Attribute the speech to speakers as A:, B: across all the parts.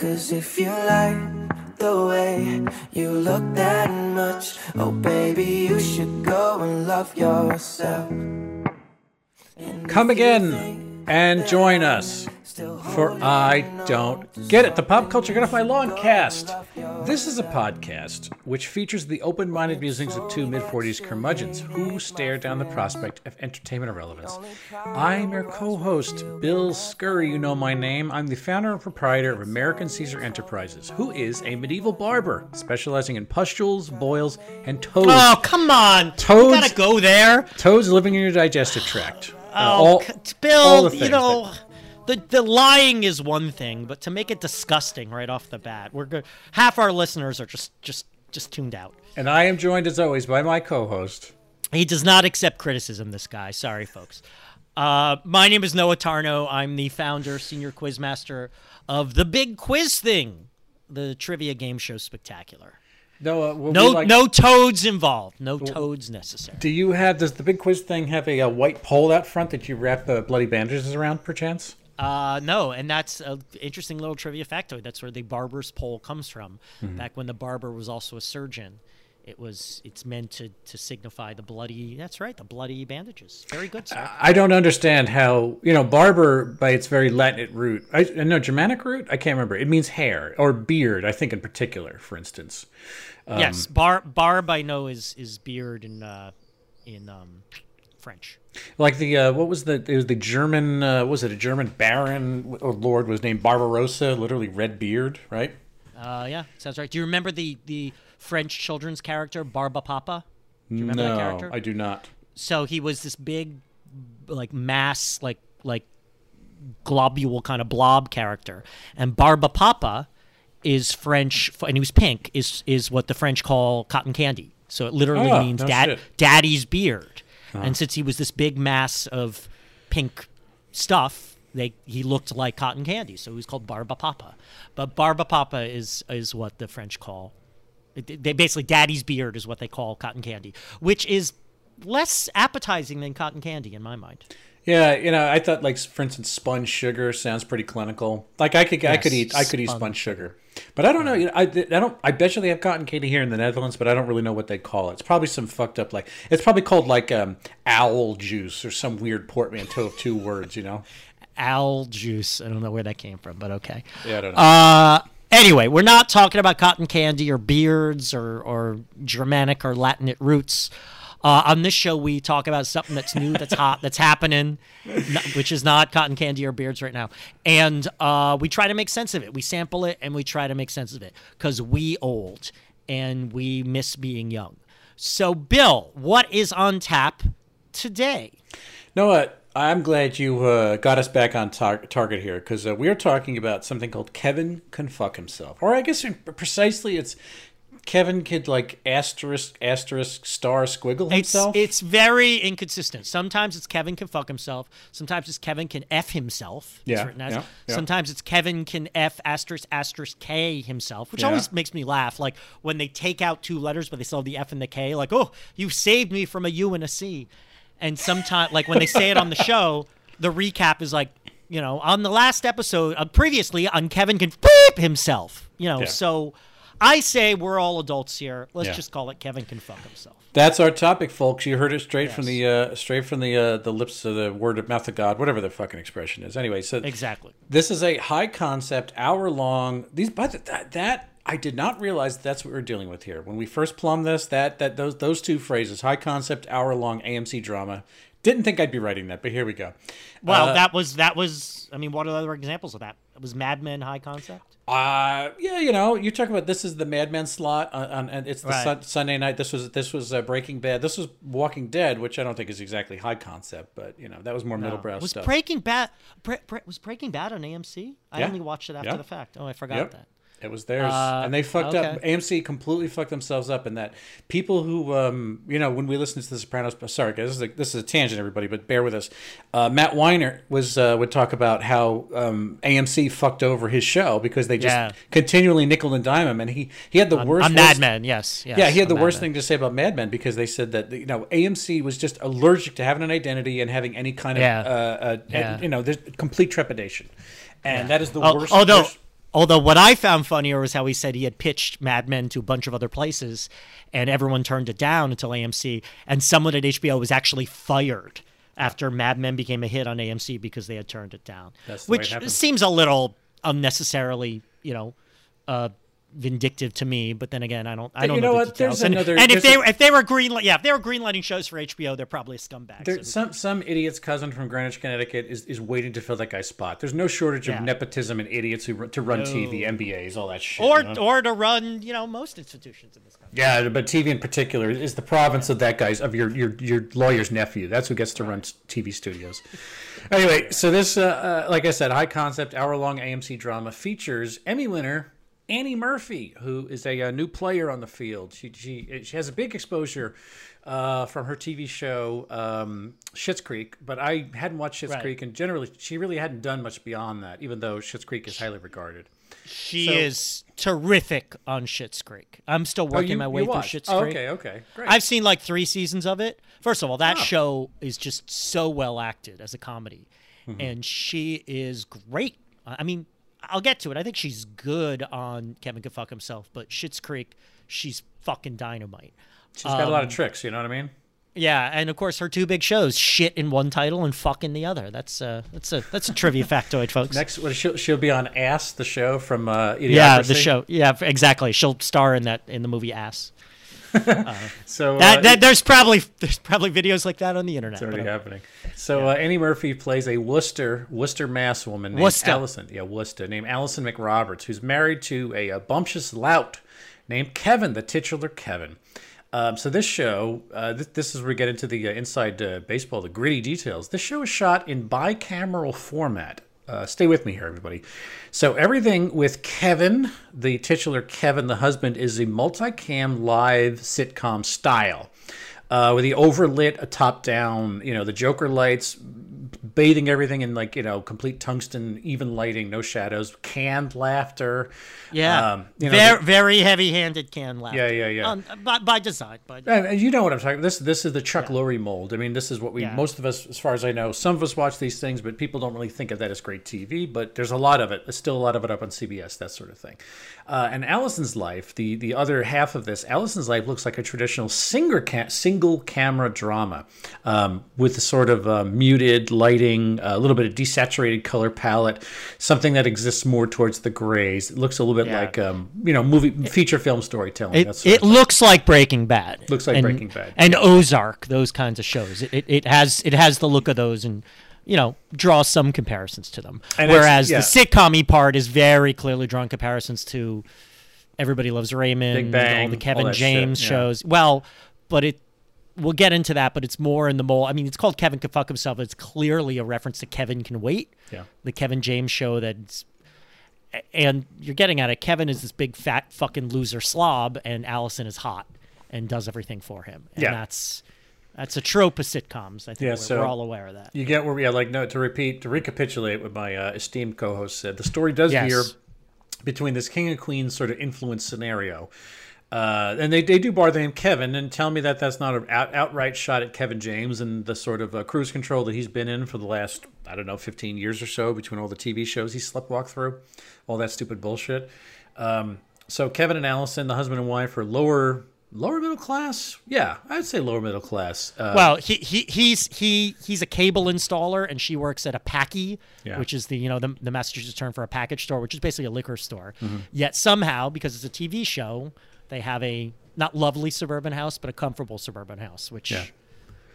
A: Cause if you like the way you look that much, oh baby, you should go and love yourself.
B: Come again and join us for I Don't Get It, the Pop Culture Get Off My Lawn cast. This is a podcast which features the open minded musings of two mid 40s curmudgeons who stare down the prospect of entertainment irrelevance. I'm your co host, Bill Scurry. You know my name. I'm the founder and proprietor of American Caesar Enterprises, who is a medieval barber specializing in pustules, boils, and toads.
C: Oh, come on.
B: Toads-
C: You gotta go there.
B: Toads living in your digestive tract. Uh,
C: Oh,
B: all- all
C: Bill,
B: the
C: you know,
B: that-
C: the, the lying is one thing, but to make it disgusting right off the bat, we're good. Half our listeners are just, just, just tuned out.
B: and I am joined as always by my co host.
C: He does not accept criticism, this guy. Sorry, folks. Uh, my name is Noah Tarnow. I'm the founder, senior quizmaster of The Big Quiz Thing, the trivia game show spectacular.
B: Noah,
C: No,
B: like-
C: no toads involved. No toads necessary.
B: Do you have? Does the big quiz thing have a, uh white pole out front that you wrap uh, bloody bandages around, perchance?
C: Uh, no, and that's an interesting little trivia factoid. That's where the barber's pole comes from.
B: Mm-hmm.
C: Back when the barber was also a surgeon, it was it's meant to to signify the bloody. That's right, the bloody bandages. Very good, sir.
B: I don't understand how you know barber by its very Latin root. I no Germanic root. I can't remember. It means hair or beard. I think in particular, for instance.
C: yes, bar barb I know is is beard in uh, in um, French.
B: Like the uh, what was the it was the German uh, was it a German baron or lord was named Barbarossa, literally red beard, right?
C: Uh, yeah, sounds right. Do you remember the the French children's character Barba Papa? Do you remember
B: no,
C: that character?
B: I do not.
C: so he was this big like mass like like globule kind of blob character and barba papa is french and he was pink is is what the french call cotton candy so it literally
B: Oh,
C: means
B: no
C: dad,
B: shit.
C: daddy's beard and since he was this big mass of pink stuff they he looked like cotton candy. So he was called barba papa. But barba papa is is what the french call they basically daddy's beard is what they call cotton candy, which is less appetizing than cotton candy in my mind.
B: Yeah, you know, I thought like for instance, sponge sugar sounds pretty clinical. Like I could, I could eat, I could eat
C: sponge.
B: sugar, but I don't know. You know, I, I don't. I bet you they have cotton candy here in the Netherlands, but I don't really know what they call it. It's probably some fucked up like. It's probably called like um, owl juice or some weird portmanteau of two words. You know?
C: Owl juice. I don't know where that came from, but okay.
B: Yeah, I don't know.
C: Uh, anyway, we're not talking about cotton candy or beards or, or Germanic or Latinate roots. Uh, on this show, we talk about something that's new, that's hot, that's happening, which is not cotton candy or beards right now. And uh, we try to make sense of it. We sample it and we try to make sense of it because we old and we miss being young. So, Bill, what is on tap today?
B: what? I'm glad you uh, got us back on tar- target here because uh, we are talking about something called Kevin can fuck himself, or I guess precisely it's Kevin could like asterisk asterisk star squiggle
C: It's,
B: himself.
C: it's very inconsistent. Sometimes it's Kevin can fuck himself. Sometimes it's Kevin can f himself.
B: Yeah,
C: written as.
B: yeah, yeah.
C: Sometimes it's Kevin can f asterisk asterisk k himself, which
B: Yeah.
C: always makes me laugh. Like when they take out two letters, but they still have the f and the k. Like, oh, you saved me from a u and a c. And sometimes, like when they say it on the show, the recap is like, you know, on the last episode, uh, previously on Kevin can beep himself. You know,
B: Yeah.
C: so. I say we're all adults here. Let's
B: Yeah.
C: just call it Kevin can fuck himself.
B: That's our topic, folks. You heard it straight from the uh, straight from the uh, the lips of the word of mouth of God, whatever the fucking expression is. Anyway, so
C: Exactly.
B: this is a high concept, hour long. These, but that, that I did not realize that's what we're dealing with here when we first plumbed this. That that those those two phrases, high concept, hour long AMC drama. Didn't think I'd be writing that, but here we go.
C: Well,
B: Uh,
C: that was that was. I mean, what are other examples of that? It was Mad Men High Concept.
B: Uh, yeah, you know, you talk about this is the Mad Men slot on, on and it's the
C: Right.
B: sun, Sunday night. This was this was uh, Breaking Bad. This was Walking Dead, which I don't think is exactly high concept, but you know that was more middlebrow
C: was
B: stuff.
C: Breaking Bad? Bre- Bre- was Breaking Bad on AMC? I
B: Yeah.
C: only watched it after
B: Yeah.
C: the fact. Oh, I forgot
B: Yep.
C: that.
B: It was theirs,
C: Uh,
B: and they fucked up. AMC completely fucked themselves up in that people who, um, you know, when we listen to The Sopranos. Sorry, guys, this is a, this is a tangent, everybody, but bear with us. Uh, Matt Weiner was uh, would talk about how um, AMC fucked over his show because they just
C: Yeah.
B: continually nickel and dime him, and he he had the worst.
C: on Mad Men, yes, yes.
B: Yeah, he had the
C: on Mad
B: worst
C: Men.
B: thing to say about Mad Men because they said that you know AMC was just allergic to having an identity and having any kind of
C: Yeah.
B: uh, uh,
C: Yeah.
B: you know there's complete trepidation, and that is the
C: Oh,
B: worst.
C: although,
B: worst-
C: Although what I found funnier was how he said he had pitched Mad Men to a bunch of other places, and everyone turned it down until AMC, and someone at HBO was actually fired after Mad Men became a hit on AMC because they had turned it down,
B: That's way it
C: which seems a little unnecessarily, you know, uh, vindictive to me. But then again, I don't, I don't
B: you
C: know,
B: know
C: the
B: what? There's.
C: And,
B: another-
C: and if they
B: a-
C: if they were green, yeah, if they were greenlighting shows for HBO, they're probably a scumbag.
B: There, some some idiot's cousin from Greenwich, Connecticut, is, is waiting to fill that guy's spot. There's no shortage of nepotism and idiots who run- to run TV, MBAs, all that shit.
C: or
B: you know?
C: or to run, you know, most institutions in this country.
B: yeah, but TV in particular is the province of that guy's of your your your lawyer's nephew. That's who gets to run TV studios. Anyway, so this, uh, uh, like I said, high concept hour long AMC drama features Emmy winner. Annie Murphy, who is a, uh new player on the field, she she she has a big exposure uh, from her TV show um, Schitt's Creek, but I hadn't watched Schitt's
C: Right.
B: Creek, and generally she really hadn't done much beyond that, even though Schitt's Creek is highly regarded.
C: She
B: So-
C: is terrific on Schitt's Creek. I'm still
B: Oh,
C: working
B: you-
C: my way through? Schitt's
B: Oh,
C: Creek.
B: okay, okay, great.
C: I've seen like three seasons of it. First of all, that
B: Oh.
C: show is just so well acted as a comedy,
B: Mm-hmm.
C: and she is great. I mean, I'll get to it. I think she's good on Kevin Can Fuck Himself, but Schitt's Creek, she's fucking dynamite.
B: She's got a
C: um,
B: lot of tricks, you know what I mean?
C: Yeah, and of course her two big shows, shit in one title and fuck in the other. That's uh, that's a that's a trivia factoid, folks.
B: Next, well, she'll, she'll be on Ass, the show from uh, Idiocracy.
C: yeah, the show. Yeah, exactly. She'll star in that in the movie Ass.
B: So uh,
C: That, that there's probably there's probably videos like that on the internet.
B: It's already
C: uh,
B: happening. So uh, Annie Murphy plays a Worcester Worcester Mass woman named
C: Worcester.
B: Allison. Yeah, Worcester named Allison McRoberts, who's married to a, uh bumptious lout named Kevin, the titular Kevin. Um, so this show, uh, th- this is where we get into the uh, inside uh, baseball, the gritty details. This show is shot in bicameral format. Uh, stay with me here, everybody. So everything with Kevin, the titular Kevin, the husband, is a multicam live sitcom style uh, with the overlit, a top down, you know, the Joker lights, bathing everything in like you know complete tungsten, even lighting, no shadows, canned laughter.
C: Yeah,
B: um, you know,
C: very very heavy-handed canned laughter.
B: Yeah, yeah, yeah.
C: Um, by, by design. By
B: and and you know what I'm talking. This this is the Chuck Lorre mold. I mean, this is what we
C: Yeah.
B: most of us, as far as I know, some of us watch these things, but people don't really think of that as great TV. But there's a lot of it. There's still a lot of it up on CBS, that sort of thing. Uh, and Allison's life, the the other half of this, Allison's life looks like a traditional single ca- single camera drama um, with a sort of uh, muted lighting, a little bit of desaturated color palette, something that exists more towards the grays. It looks a little bit
C: Yeah.
B: like um, you know movie feature film storytelling.
C: It, it looks like Breaking Bad.
B: Looks like
C: and,
B: Breaking Bad.
C: and Ozark, those kinds of shows. It, it, it has it has the look of those, and you know draws some comparisons to them.
B: And
C: Whereas
B: yeah.
C: the sitcom part is very clearly drawing comparisons to Everybody Loves Raymond,
B: Bang,
C: all the
B: all
C: Kevin
B: shit,
C: James
B: yeah.
C: shows. Well, but it we'll get into that, but it's more in the mold. I mean, it's called Kevin Can Fuck Himself. It's clearly a reference to Kevin Can Wait,
B: Yeah.
C: the Kevin James show that's and you're getting at it. Kevin is this big fat fucking loser slob, and Allison is hot and does everything for him. And
B: Yeah.
C: that's that's a trope of sitcoms. I think
B: Yeah,
C: we're,
B: so-
C: we're all aware of that.
B: You get where, we yeah, like, no, to repeat, to recapitulate what my uh, esteemed co host said, the story does
C: Yes.
B: veer between this king and queen sort of influence scenario. Uh, and they, they do bar the name Kevin and tell me that that's not an out, outright shot at Kevin James and the sort of uh, cruise control that he's been in for the last, I don't know, 15 years or so between all the TV shows he sleptwalked through, all that stupid bullshit. Um, so Kevin and Allison, the husband and wife, are lower lower middle class. Yeah, I'd say lower middle class. Uh,
C: Well, he, he he's he he's a cable installer, and she works at a packy,
B: Yeah.
C: which is the you know the, the Massachusetts term for a package store, which is basically a liquor store.
B: Mm-hmm.
C: Yet somehow, because it's a TV show, they have a not lovely suburban house, but a comfortable suburban house, which
B: Yeah.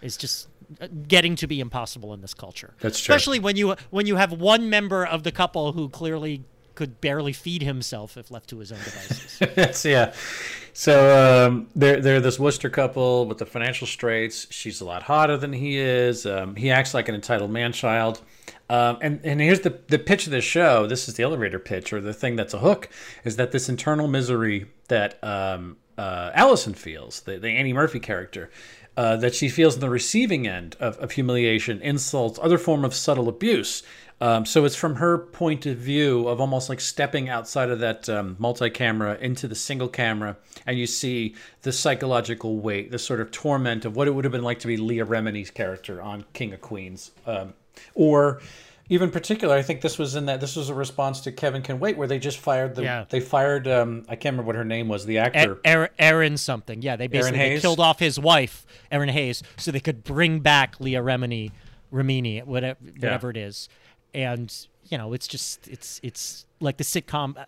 C: is just uh, getting to be impossible in this culture.
B: That's true.
C: Especially when you when you have one member of the couple who clearly could barely feed himself if left to his own devices.
B: Yes, yeah. So um, they're they're this Worcester couple with the financial straits. She's a lot hotter than he is. Um, he acts like an entitled man child. Um, and and here's the the pitch of this show. This is the elevator pitch, or the thing that's a hook, is that this internal misery that um, uh, Allison feels, the, the Annie Murphy character, uh, that she feels in the receiving end of, of humiliation, insults, other form of subtle abuse. Um, so it's from her point of view of almost like stepping outside of that um, multi-camera into the single camera, and you see the psychological weight, the sort of torment of what it would have been like to be Leah Remini's character on King of Queens, um, or even particular, I think this was in that this was a response to Kevin Can Wait, where they just fired the
C: Yeah.
B: they fired um, I can't remember what her name was the actor.
C: Erinn, Erinn something. Yeah, they basically they killed off his wife, Erinn Hayes, so they could bring back Leah Remini, Remini, whatever, whatever it is. And you know, it's just it's it's like the sitcom. uh,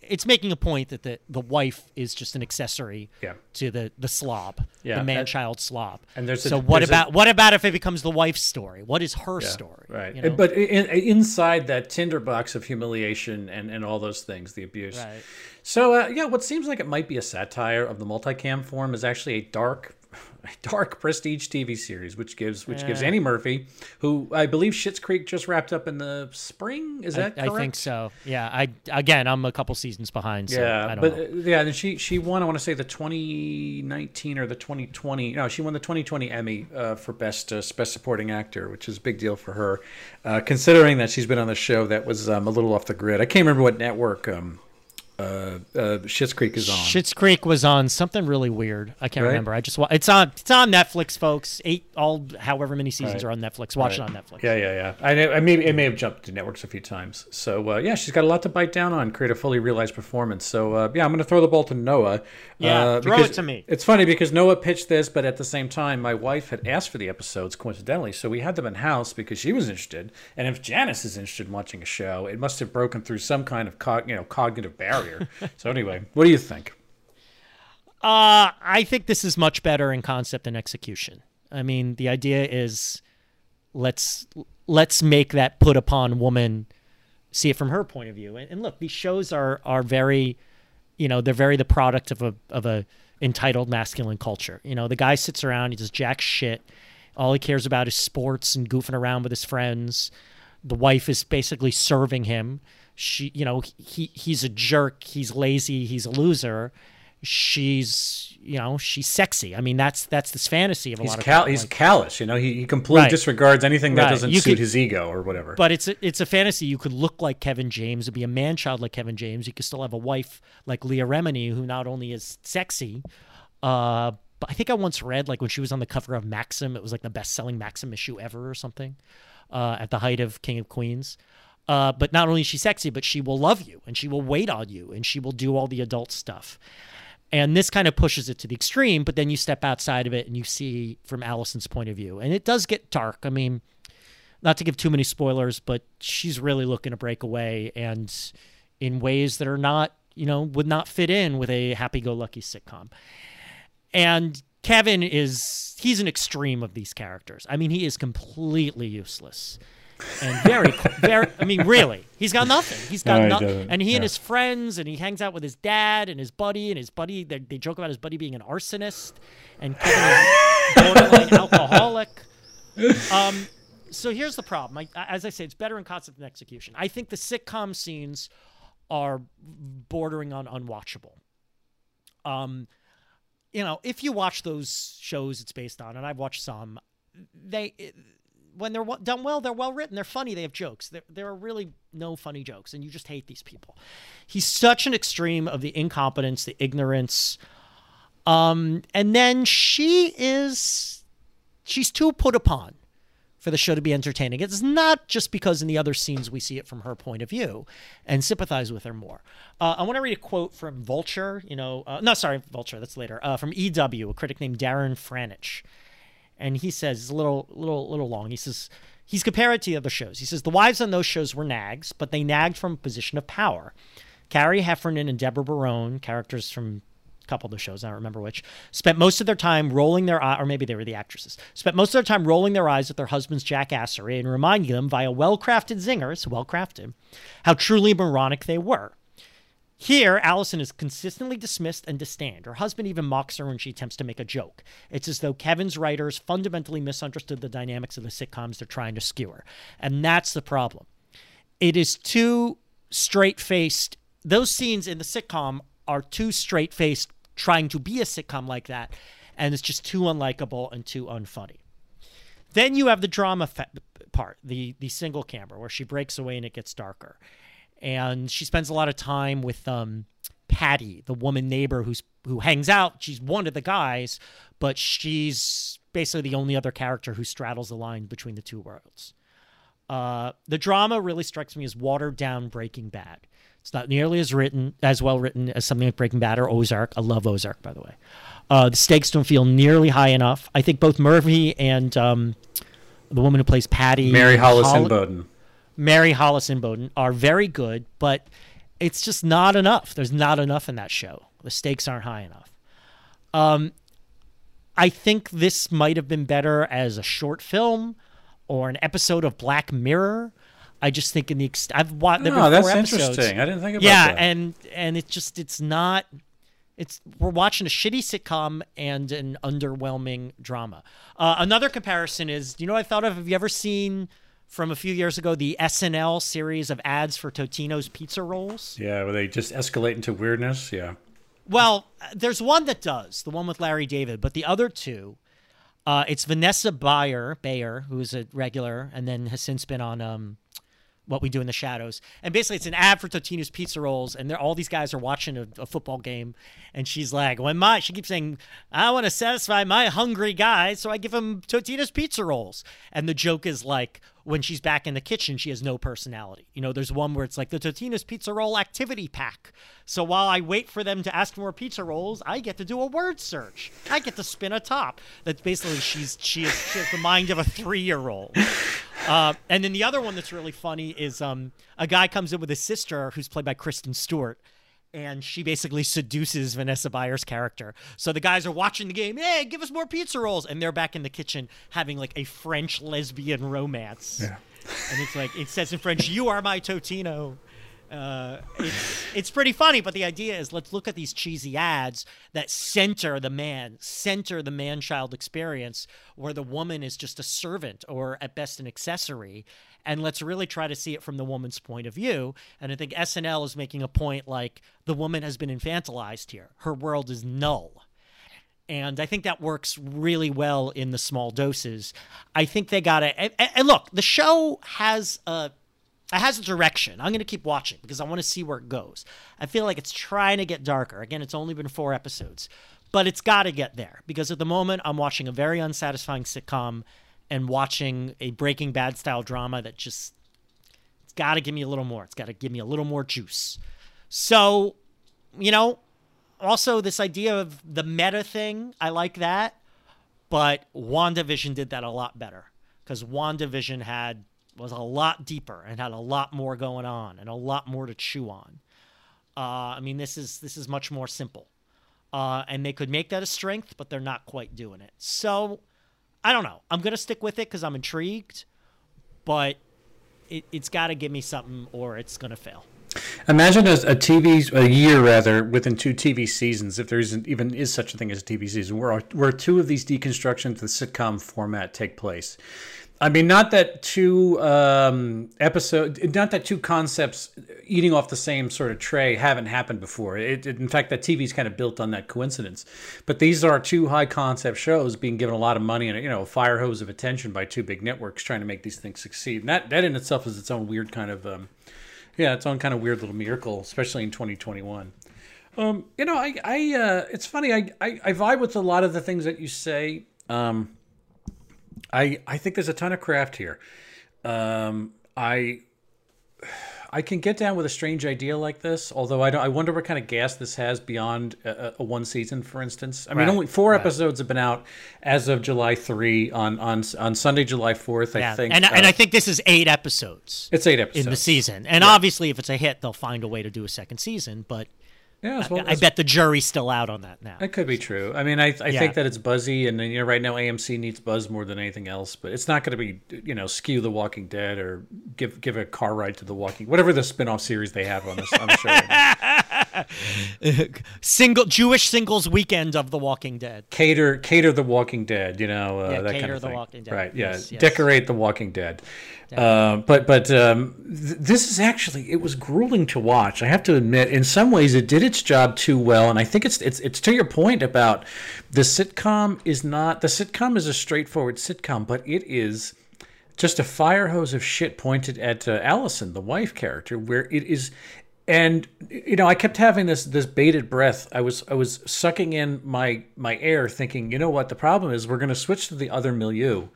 C: It's making a point that the the wife is just an accessory
B: Yeah.
C: to the the slob,
B: Yeah,
C: the man child slob.
B: And there's a-
C: so what
B: there's a-
C: about what about if it becomes the wife's story? What is her
B: Yeah,
C: story?
B: right?
C: you know?
B: But in, inside that tinderbox of humiliation and and all those things, the abuse.
C: Right.
B: So uh, yeah, what seems like it might be a satire of the multicam form is actually a dark, a dark prestige TV series, which gives which gives Annie Murphy, who I believe Schitt's Creek just wrapped up in the spring. Is that
C: I, I think so. Yeah. I again, I'm a couple seasons behind. So
B: Yeah,
C: I don't
B: but
C: know.
B: uh, yeah, and she she won. I want to say the 2019 or the 2020. No, she won the 2020 Emmy uh, for best uh, best supporting actor, which is a big deal for her, uh, considering that she's been on the show that was um, a little off the grid. I can't remember what network um, uh, uh, Schitt's Creek is on.
C: Schitt's Creek was on something really weird. I can't
B: Right?
C: remember. I just wa- it's on it's on Netflix, folks. Eight all however many seasons
B: Right.
C: are on Netflix. Watch
B: Right.
C: it on Netflix.
B: Yeah, yeah, yeah. I, I may it may have jumped to networks a few times. So uh, yeah, she's got a lot to bite down on. Create a fully realized performance. So uh, yeah, I'm going to throw the ball to Noah.
C: Yeah,
B: uh,
C: throw it to me.
B: It's funny because Noah pitched this, but at the same time, my wife had asked for the episodes coincidentally, so we had them in house because she was interested. And if Janice is interested in watching a show, it must have broken through some kind of you know cognitive barrier. So anyway, what do you think?
C: Uh, I think this is much better in concept and execution. I mean, the idea is let's let's make that put upon woman see it from her point of view. And, and look, these shows are are very, you know, they're very the product of a of a entitled masculine culture. You know, the guy sits around, he does jack shit. All he cares about is sports and goofing around with his friends. The wife is basically serving him. She, you know, he he's a jerk. He's lazy. He's a loser. She's, you know, she's sexy. I mean, that's that's this fantasy of a
B: He's
C: lot of
B: cal-
C: people.
B: he's
C: Like-
B: callous. You know, he, he completely
C: Right.
B: disregards anything that
C: Right.
B: doesn't
C: You
B: suit
C: could-
B: his ego or whatever.
C: But it's a, it's a fantasy. You could look like Kevin James and be a man child like Kevin James. You could still have a wife like Leah Remini, who not only is sexy, uh, but I think I once read like when she was on the cover of Maxim, it was like the best selling Maxim issue ever or something, uh, at the height of King of Queens. Uh, but not only is she sexy, but she will love you and she will wait on you and she will do all the adult stuff. And this kind of pushes it to the extreme, but then you step outside of it and you see from Allison's point of view. And it does get dark. I mean, not to give too many spoilers, but she's really looking to break away and in ways that are not, you know, would not fit in with a happy go lucky sitcom. And Kevin is, he's an extreme of these characters. I mean, he is completely useless. And very, very, I mean, really, he's got nothing. He's got
B: No,
C: nothing. And he and his friends, and he hangs out with his dad and his buddy, and his buddy, they, they joke about his buddy being an arsonist, and Kevin is borderline alcoholic. Um, so here's the problem. I, as I say, it's better in concept than execution. I think the sitcom scenes are bordering on unwatchable. Um, you know, if you watch those shows it's based on, and I've watched some, they when they're done well, they're well written, they're funny, they have jokes. There, there are really no funny jokes, and you just hate these people. He's such an extreme of the incompetence, the ignorance. Um, and then she is she's too put upon for the show to be entertaining. It's not just because in the other scenes we see it from her point of view and sympathize with her more. Uh, I want to read a quote from Vulture. You know, uh, no, sorry, Vulture. That's later. Uh, from EW, a critic named Darren Franich, and he says it's a little, little, little long. He says he's compared it to the other shows. He says the wives on those shows were nags, but they nagged from a position of power. Carrie Heffernan and Deborah Barone, characters from a couple of the shows, I don't remember which, spent most of their time rolling their or maybe they were the actresses, spent most of their time rolling their eyes at their husband's jackassery and reminding them via well-crafted zingers, well-crafted, how truly moronic they were. Here, Allison is consistently dismissed and disdained. Her husband even mocks her when she attempts to make a joke. It's as though Kevin's writers fundamentally misunderstood the dynamics of the sitcoms they're trying to skewer. And that's the problem. It is too straight faced. Those scenes in the sitcom are too straight faced, trying to be a sitcom like that. And it's just too unlikable and too unfunny. Then you have the drama fa- part, the the single camera where she breaks away and it gets darker, and she spends a lot of time with um, Patty, the woman neighbor who's who hangs out. She's one of the guys, but she's basically the only other character who straddles the line between the two worlds. Uh, the drama really strikes me as watered down Breaking Bad. It's not nearly as written as well written as something like Breaking Bad or Ozark. I love Ozark, by the way. Uh, the stakes don't feel nearly high enough. I think both Murphy and um, the woman who plays Patty,
B: Mary Hollis
C: Holl-
B: Inboden.
C: Mary Hollis Inboden are very good, but it's just not enough. There's not enough in that show. The stakes aren't high enough. Um, I think this might have been better as a short film or an episode of Black Mirror. I just think in the ex- I've watched.
B: Oh, that's interesting. I didn't think about
C: yeah,
B: that.
C: and and it's just it's not. It's we're watching a shitty sitcom and an underwhelming drama. Uh, another comparison is, you know what I thought of? Have you ever seen from a few years ago the SNL series of ads for Totino's pizza rolls?
B: yeah, where they just escalate into weirdness. Yeah.
C: Well, there's one that does, the one with Larry David, but the other two, uh, it's Vanessa Bayer, Bayer, who's a regular, and then has since been on um, What We Do in the Shadows. And basically, it's an ad for Totino's Pizza Rolls, and all these guys are watching a, a football game, and she's like, "When my," she keeps saying, "I want to satisfy my hungry guys, so I give them Totino's Pizza Rolls." And the joke is like, when she's back in the kitchen, she has no personality. You know, there's one where it's like the Totino's Pizza Roll activity pack. So while I wait for them to ask for more pizza rolls, I get to do a word search. I get to spin a top. That's basically she's she, is, she has the mind of a three year old. Uh, and then the other one that's really funny is um, a guy comes in with his sister, who's played by Kristen Stewart, and she basically seduces Vanessa Bayer's character. So the guys are watching the game. Hey, give us more pizza rolls, and they're back in the kitchen having like a French lesbian romance.
B: Yeah.
C: And it's like it says in French, "You are my Totino." Uh, it's it's pretty funny, but the idea is let's look at these cheesy ads that center the man, center the man-child experience, where the woman is just a servant or at best an accessory, and let's really try to see it from the woman's point of view. And I think SNL is making a point like the woman has been infantilized here; her world is null. And I think that works really well in the small doses. I think they got it. And, and look, the show has a it has a direction. I'm going to keep watching because I want to see where it goes. I feel like it's trying to get darker. Again, it's only been four episodes, but it's got to get there because at the moment I'm watching a very unsatisfying sitcom and watching a Breaking Bad style drama that just it's got to give me a little more. It's got to give me a little more juice. So, you know, also this idea of the meta thing, I like that, but WandaVision did that a lot better because WandaVision had was a lot deeper and had a lot more going on and a lot more to chew on. Uh, I mean, this is this is much more simple, uh, and they could make that a strength, but they're not quite doing it. So, I don't know. I'm gonna stick with it because I'm intrigued, but it, it's got to give me something, or it's gonna fail.
B: Imagine a, a TV a year rather within two TV seasons, if there isn't even is such a thing as a TV season, where where two of these deconstructions of the sitcom format take place. I mean, not that two um, episode, not that two concepts eating off the same sort of tray haven't happened before. It, it, in fact, that TV's kind of built on that coincidence. But these are two high concept shows being given a lot of money and you know a fire hose of attention by two big networks trying to make these things succeed. And that that in itself is its own weird kind of um, yeah, its own kind of weird little miracle, especially in 2021. Um, you know, I, I, uh, it's funny. I, I, I vibe with a lot of the things that you say. Um, I, I think there's a ton of craft here. Um, I, I can get down with a strange idea like this. Although I don't, I wonder what kind of gas this has beyond a, a one season, for instance. I mean,
C: Right,
B: only four
C: right.
B: episodes have been out as of July three on on on Sunday, July fourth. I
C: Yeah,
B: think,
C: and and
B: uh,
C: I think this is eight episodes
B: it's eight episodes
C: in the season, and obviously, if it's a hit, they'll find a way to do a second season. But
B: Yeah, well,
C: I
B: as-
C: bet the jury's still out on that now.
B: That could be true. I mean, I, I
C: Yeah.
B: think that it's buzzy, and then you know, right now AMC needs buzz more than anything else. But it's not going to be, you know, skew The Walking Dead or give give a car ride to The Walking, whatever the spin-off series they have on this on the show. right now.
C: Single Jewish singles weekend of The Walking Dead.
B: Cater cater The Walking Dead, you know, uh,
C: Yeah,
B: that kind
C: cater
B: of
C: The
B: thing.
C: Walking Dead.
B: Right? Yeah,
C: Yes, yes.
B: decorate The Walking Dead. Uh, but but um, th- this is actually it was grueling to watch. I have to admit, in some ways, it did its job too well, and I think it's it's it's to your point about the sitcom is not the sitcom is a straightforward sitcom, but it is just a fire hose of shit pointed at uh, Allison, the wife character, where it is. And you know, I kept having this this bated breath. I was I was sucking in my my air, thinking, you know what? The problem is we're going to switch to the other milieu,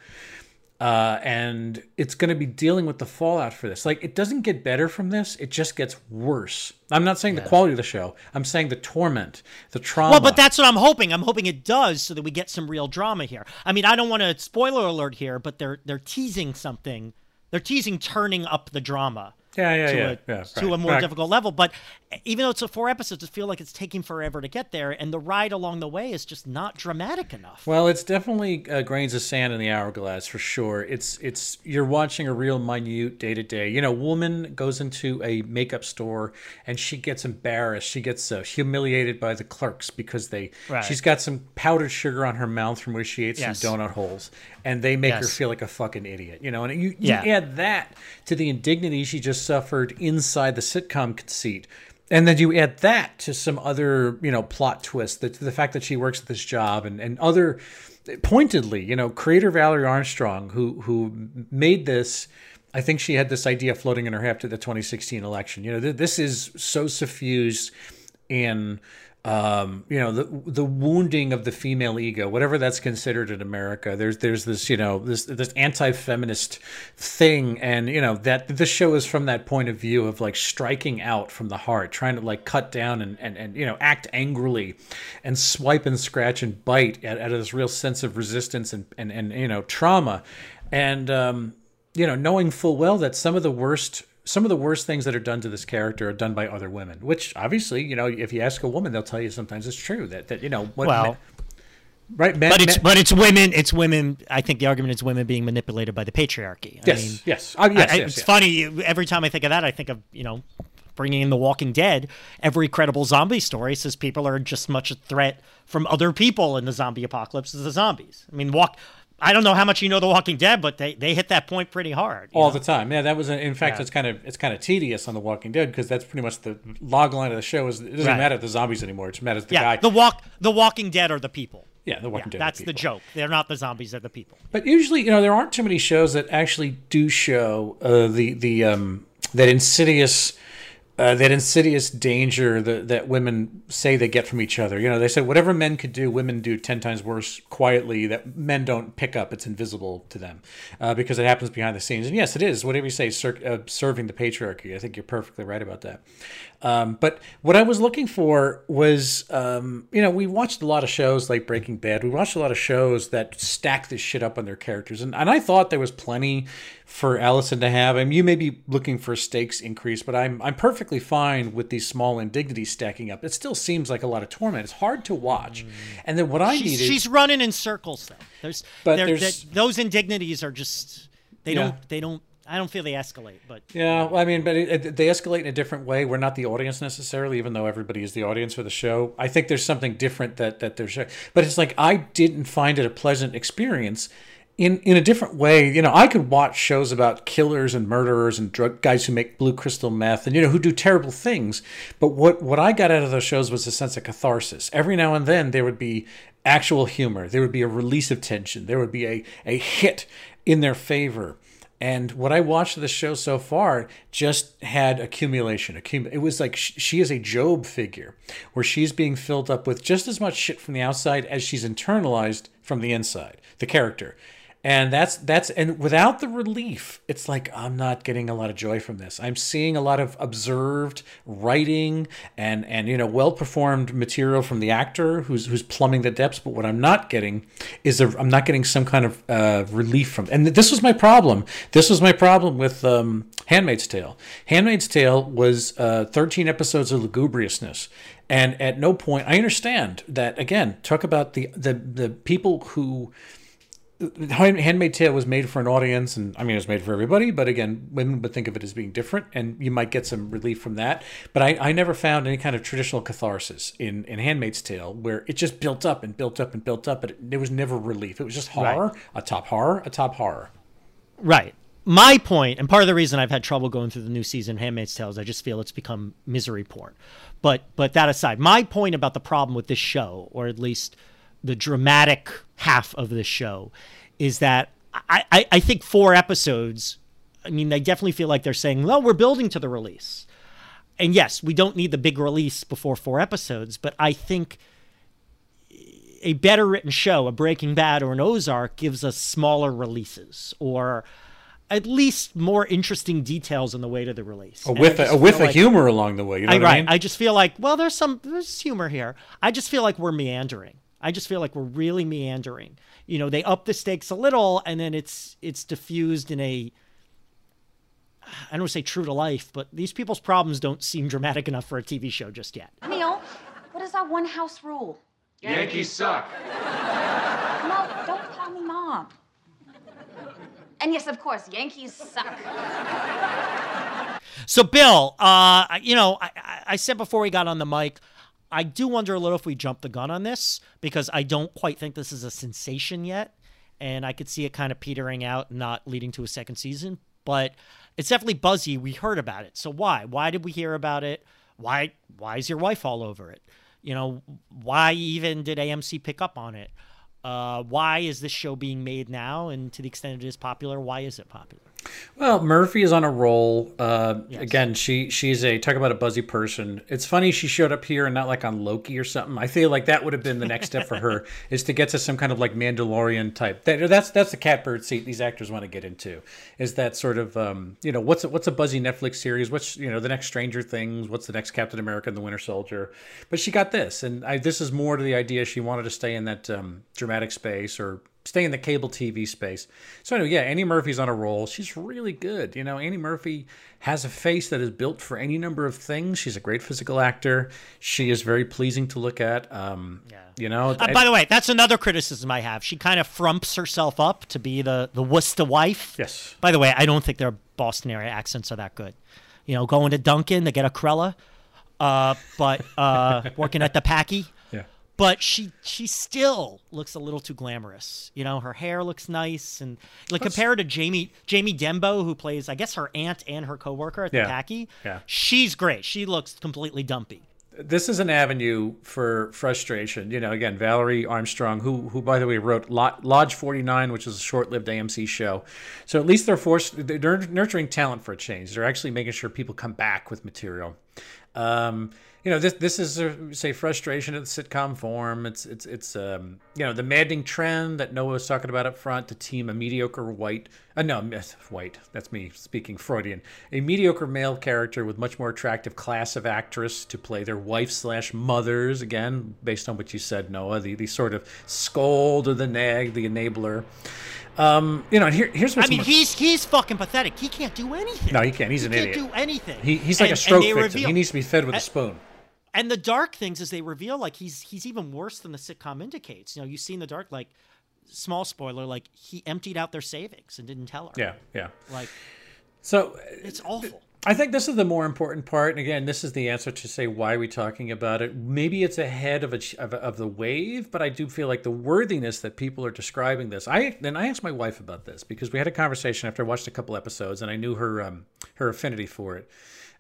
B: uh, and it's going to be dealing with the fallout for this. Like, it doesn't get better from this; it just gets worse. I'm not saying the quality of the show. I'm saying the torment, the trauma.
C: Well, but that's what I'm hoping. I'm hoping it does, so that we get some real drama here. I mean, I don't want to spoiler alert here, but they're they're teasing something. They're teasing turning up the drama.
B: Yeah, yeah,
C: to
B: yeah,
C: a,
B: yeah,
C: to
B: right,
C: a more
B: right.
C: difficult level. But even though it's a four episodes, it feels like it's taking forever to get there, and the ride along the way is just not dramatic enough.
B: Well, it's definitely uh, grains of sand in the hourglass for sure. It's it's you're watching a real minute day to day. You know, woman goes into a makeup store and she gets embarrassed. She gets uh, humiliated by the clerks because they
C: Right.
B: she's got some powdered sugar on her mouth from where she ate
C: Yes.
B: some donut holes, and they make her feel like a fucking idiot. You know, and you, you add that to the indignity she just suffered inside the sitcom conceit. And then you add that to some other, you know, plot twist, the, the fact that she works at this job and, and other pointedly, you know, creator Valerie Armstrong, who who made this, I think she had this idea floating in her head after the 2016 election. You know, th- this is so suffused in um, you know the the wounding of the female ego, whatever that's considered in America. There's there's this you know this this anti-feminist thing, and you know that the show is from that point of view of like striking out from the heart, trying to like cut down and and, and you know act angrily, and swipe and scratch and bite at, at this real sense of resistance and and and you know trauma, and um, you know knowing full well that some of the worst some of the worst things that are done to this character are done by other women which obviously you know if you ask a woman they'll tell you sometimes it's true that, that you know what
C: Well,
B: men- right men,
C: but it's
B: men-
C: but it's women. It's women. I think the argument is women being manipulated by the patriarchy. I
B: yes
C: mean,
B: yes oh, yes,
C: I-
B: yes,
C: it's
B: yes.
C: funny. Every time I think of that, I think of you know, bringing in The Walking Dead. Every credible zombie story says people are just much a threat from other people in the zombie apocalypse as the zombies. I mean, walk. I don't know how much you know The Walking Dead, but they, they hit that point pretty hard.
B: all
C: know?
B: the time yeah that was in fact
C: Yeah.
B: it's kind of it's kind of tedious on the walking dead because that's pretty much the log line of the show is it doesn't
C: Right.
B: matter the zombies anymore it matters the
C: yeah,
B: guy
C: the walk The Walking Dead are the people.
B: yeah the
C: Yeah,
B: walking dead
C: that's the
B: people.
C: joke. They're not the zombies; they're the people.
B: But usually, you know, there aren't too many shows that actually do show uh, the the um, that insidious. Uh, that insidious danger that, that women say they get from each other. You know, they say whatever men could do, women do 10 times worse quietly that men don't pick up. It's invisible to them uh, because it happens behind the scenes. And yes, it is. Whatever you say, cir- uh, serving the patriarchy. I think you're perfectly right about that. Um, but what I was looking for was, um, you know, we watched a lot of shows like Breaking Bad. We watched a lot of shows that stack this shit up on their characters, and, and I thought there was plenty for Allison to have. I mean, you may be looking for a stakes increase, but I'm I'm perfectly fine with these small indignities stacking up. It still seems like a lot of torment. It's hard to watch. And then what I
C: She's,
B: needed,
C: she's running in circles though. There's,
B: But
C: there-
B: there's-
C: those indignities are just they
B: Yeah.
C: don't they don't. I don't feel they escalate, but
B: Yeah, well, I mean, but it, it, they escalate in a different way. We're not the audience necessarily, even though everybody is the audience for the show. I think there's something different that that there's, but it's like I didn't find it a pleasant experience. In, in a different way, you know, I could watch shows about killers and murderers and drug guys who make blue crystal meth and you know who do terrible things. But what what I got out of those shows was a sense of catharsis. Every now and then there would be actual humor. There would be a release of tension. There would be a a hit in their favor. And what I watched of the show so far just had accumulation. Accum- it was like sh- she is a Job figure, where she's being filled up with just as much shit from the outside as she's internalized from the inside. The character, and that's that's and without the relief, it's like I'm not getting a lot of joy from this. I'm seeing a lot of observed writing and and you know well performed material from the actor who's who's plumbing the depths. But what I'm not getting is I'm not getting some kind of uh, relief from. And this was my problem. This was my problem with um, *Handmaid's Tale*. *Handmaid's Tale* was uh, 13 episodes of lugubriousness. And at no point, I understand that again. Talk about the the the people who Hand- Handmaid's Tale was made for an audience, and I mean, it was made for everybody. But again, women would think of it as being different, and you might get some relief from that. But I, I never found any kind of traditional catharsis in in Handmaid's Tale, where it just built up and built up and built up, but it, there was never relief. It was just horror, a top horror, a top horror.
C: Right. My point, and part of the reason I've had trouble going through the new season of Handmaid's Tale is I just feel it's become misery porn. But but that aside, my point about the problem with this show, or at least the dramatic half of the show, is that I, I, I think four episodes, I mean, they definitely feel like they're saying, well, we're building to the release. And yes, we don't need the big release before four episodes, but I think a better written show, a Breaking Bad or an Ozark, gives us smaller releases or at least more interesting details on the way to the release. And
B: with a, with a
C: like-
B: humor along the way. You know
C: I,
B: what
C: right.
B: I mean?
C: I just feel like, well, there's some there's humor here. I just feel like we're meandering. I just feel like we're really meandering. You know, they up the stakes a little, and then it's it's diffused in a. I don't want to say true to life, but these people's problems don't seem dramatic enough for a TV show just yet.
D: Neil, what is our one house rule?
E: Yankees suck.
D: No, don't call me mom. And yes, of course, Yankees suck.
C: So, Bill, uh, you know, I, I- I said before we got on the mic, I do wonder a little if we jump the gun on this because I don't quite think this is a sensation yet, and I could see it kind of petering out, not leading to a second season. But it's definitely buzzy. We heard about it, so why? Why did we hear about it? Why? Why is your wife all over it? You know, why even did AMC pick up on it? Uh, why is this show being made now? And to the extent it is popular, why is it popular?
B: Well, Murphy is on a roll. Uh, Again, she she's a talk about a buzzy person. It's funny she showed up here and not like on Loki or something. I feel like that would have been the next step for her is to get to some kind of like Mandalorian type. That, that's that's the catbird seat these actors want to get into. Is that sort of um, you know what's a, what's a buzzy Netflix series? What's you know the next Stranger Things? What's the next Captain America and the Winter Soldier? But she got this, and I, this is more to the idea she wanted to stay in that um, dramatic space or stay in the cable TV space. So anyway, yeah, Annie Murphy's on a roll. She's really good. You know, Annie Murphy has a face that is built for any number of things. She's a great physical actor. She is very pleasing to look at. Um, yeah. You know,
C: Uh, by the way, that's another criticism I have. She kind of frumps herself up to be the the Worcester wife.
B: Yes.
C: By the way, I don't think their Boston area accents are that good. You know, going to Dunkin to get a Krella, uh, but uh, working at the Packy. But she she still looks a little too glamorous. You know, her hair looks nice, and like compared to Jamie Jamie Denbo, who plays I guess her aunt and her coworker at the
B: Yeah.
C: Packy.
B: Yeah.
C: she's great. She looks completely dumpy.
B: this is an avenue for frustration. You know, again, Valerie Armstrong, who, who by the way wrote Lodge 49, which is a short-lived AMC show. So at least they're forced, they're nurturing talent for a change. They're actually making sure people come back with material. Um, you know, this this is a, say frustration of the sitcom form. It's it's it's um, you know the maddening trend that Noah was talking about up front to team a mediocre white, uh, no white. That's me speaking Freudian. A mediocre male character with much more attractive class of actress to play their wife slash mothers. Again, based on what you said, Noah, the the sort of scold or the nag, the enabler. Um, you know, and here, here's what's
C: I mean, he's he's fucking pathetic. He can't do anything.
B: no, he can't. He's an idiot.
C: he
B: idiot.
C: can't do anything.
B: He, he's like
C: And-
B: a stroke victim.
C: reveal-
B: he needs to be fed with a spoon.
C: And the dark things is they reveal like he's he's even worse than the sitcom indicates. You know, you see in the dark like small spoiler like he emptied out their savings and didn't tell her.
B: Yeah, yeah.
C: Like
B: So
C: it's awful.
B: I think this is the more important part. And again, this is the answer to say why are we talking about it. Maybe it's ahead of a, of, a, of the wave, but I do feel like the worthiness that people are describing this. I then I asked my wife about this because we had a conversation after I watched a couple episodes, and I knew her um, her affinity for it.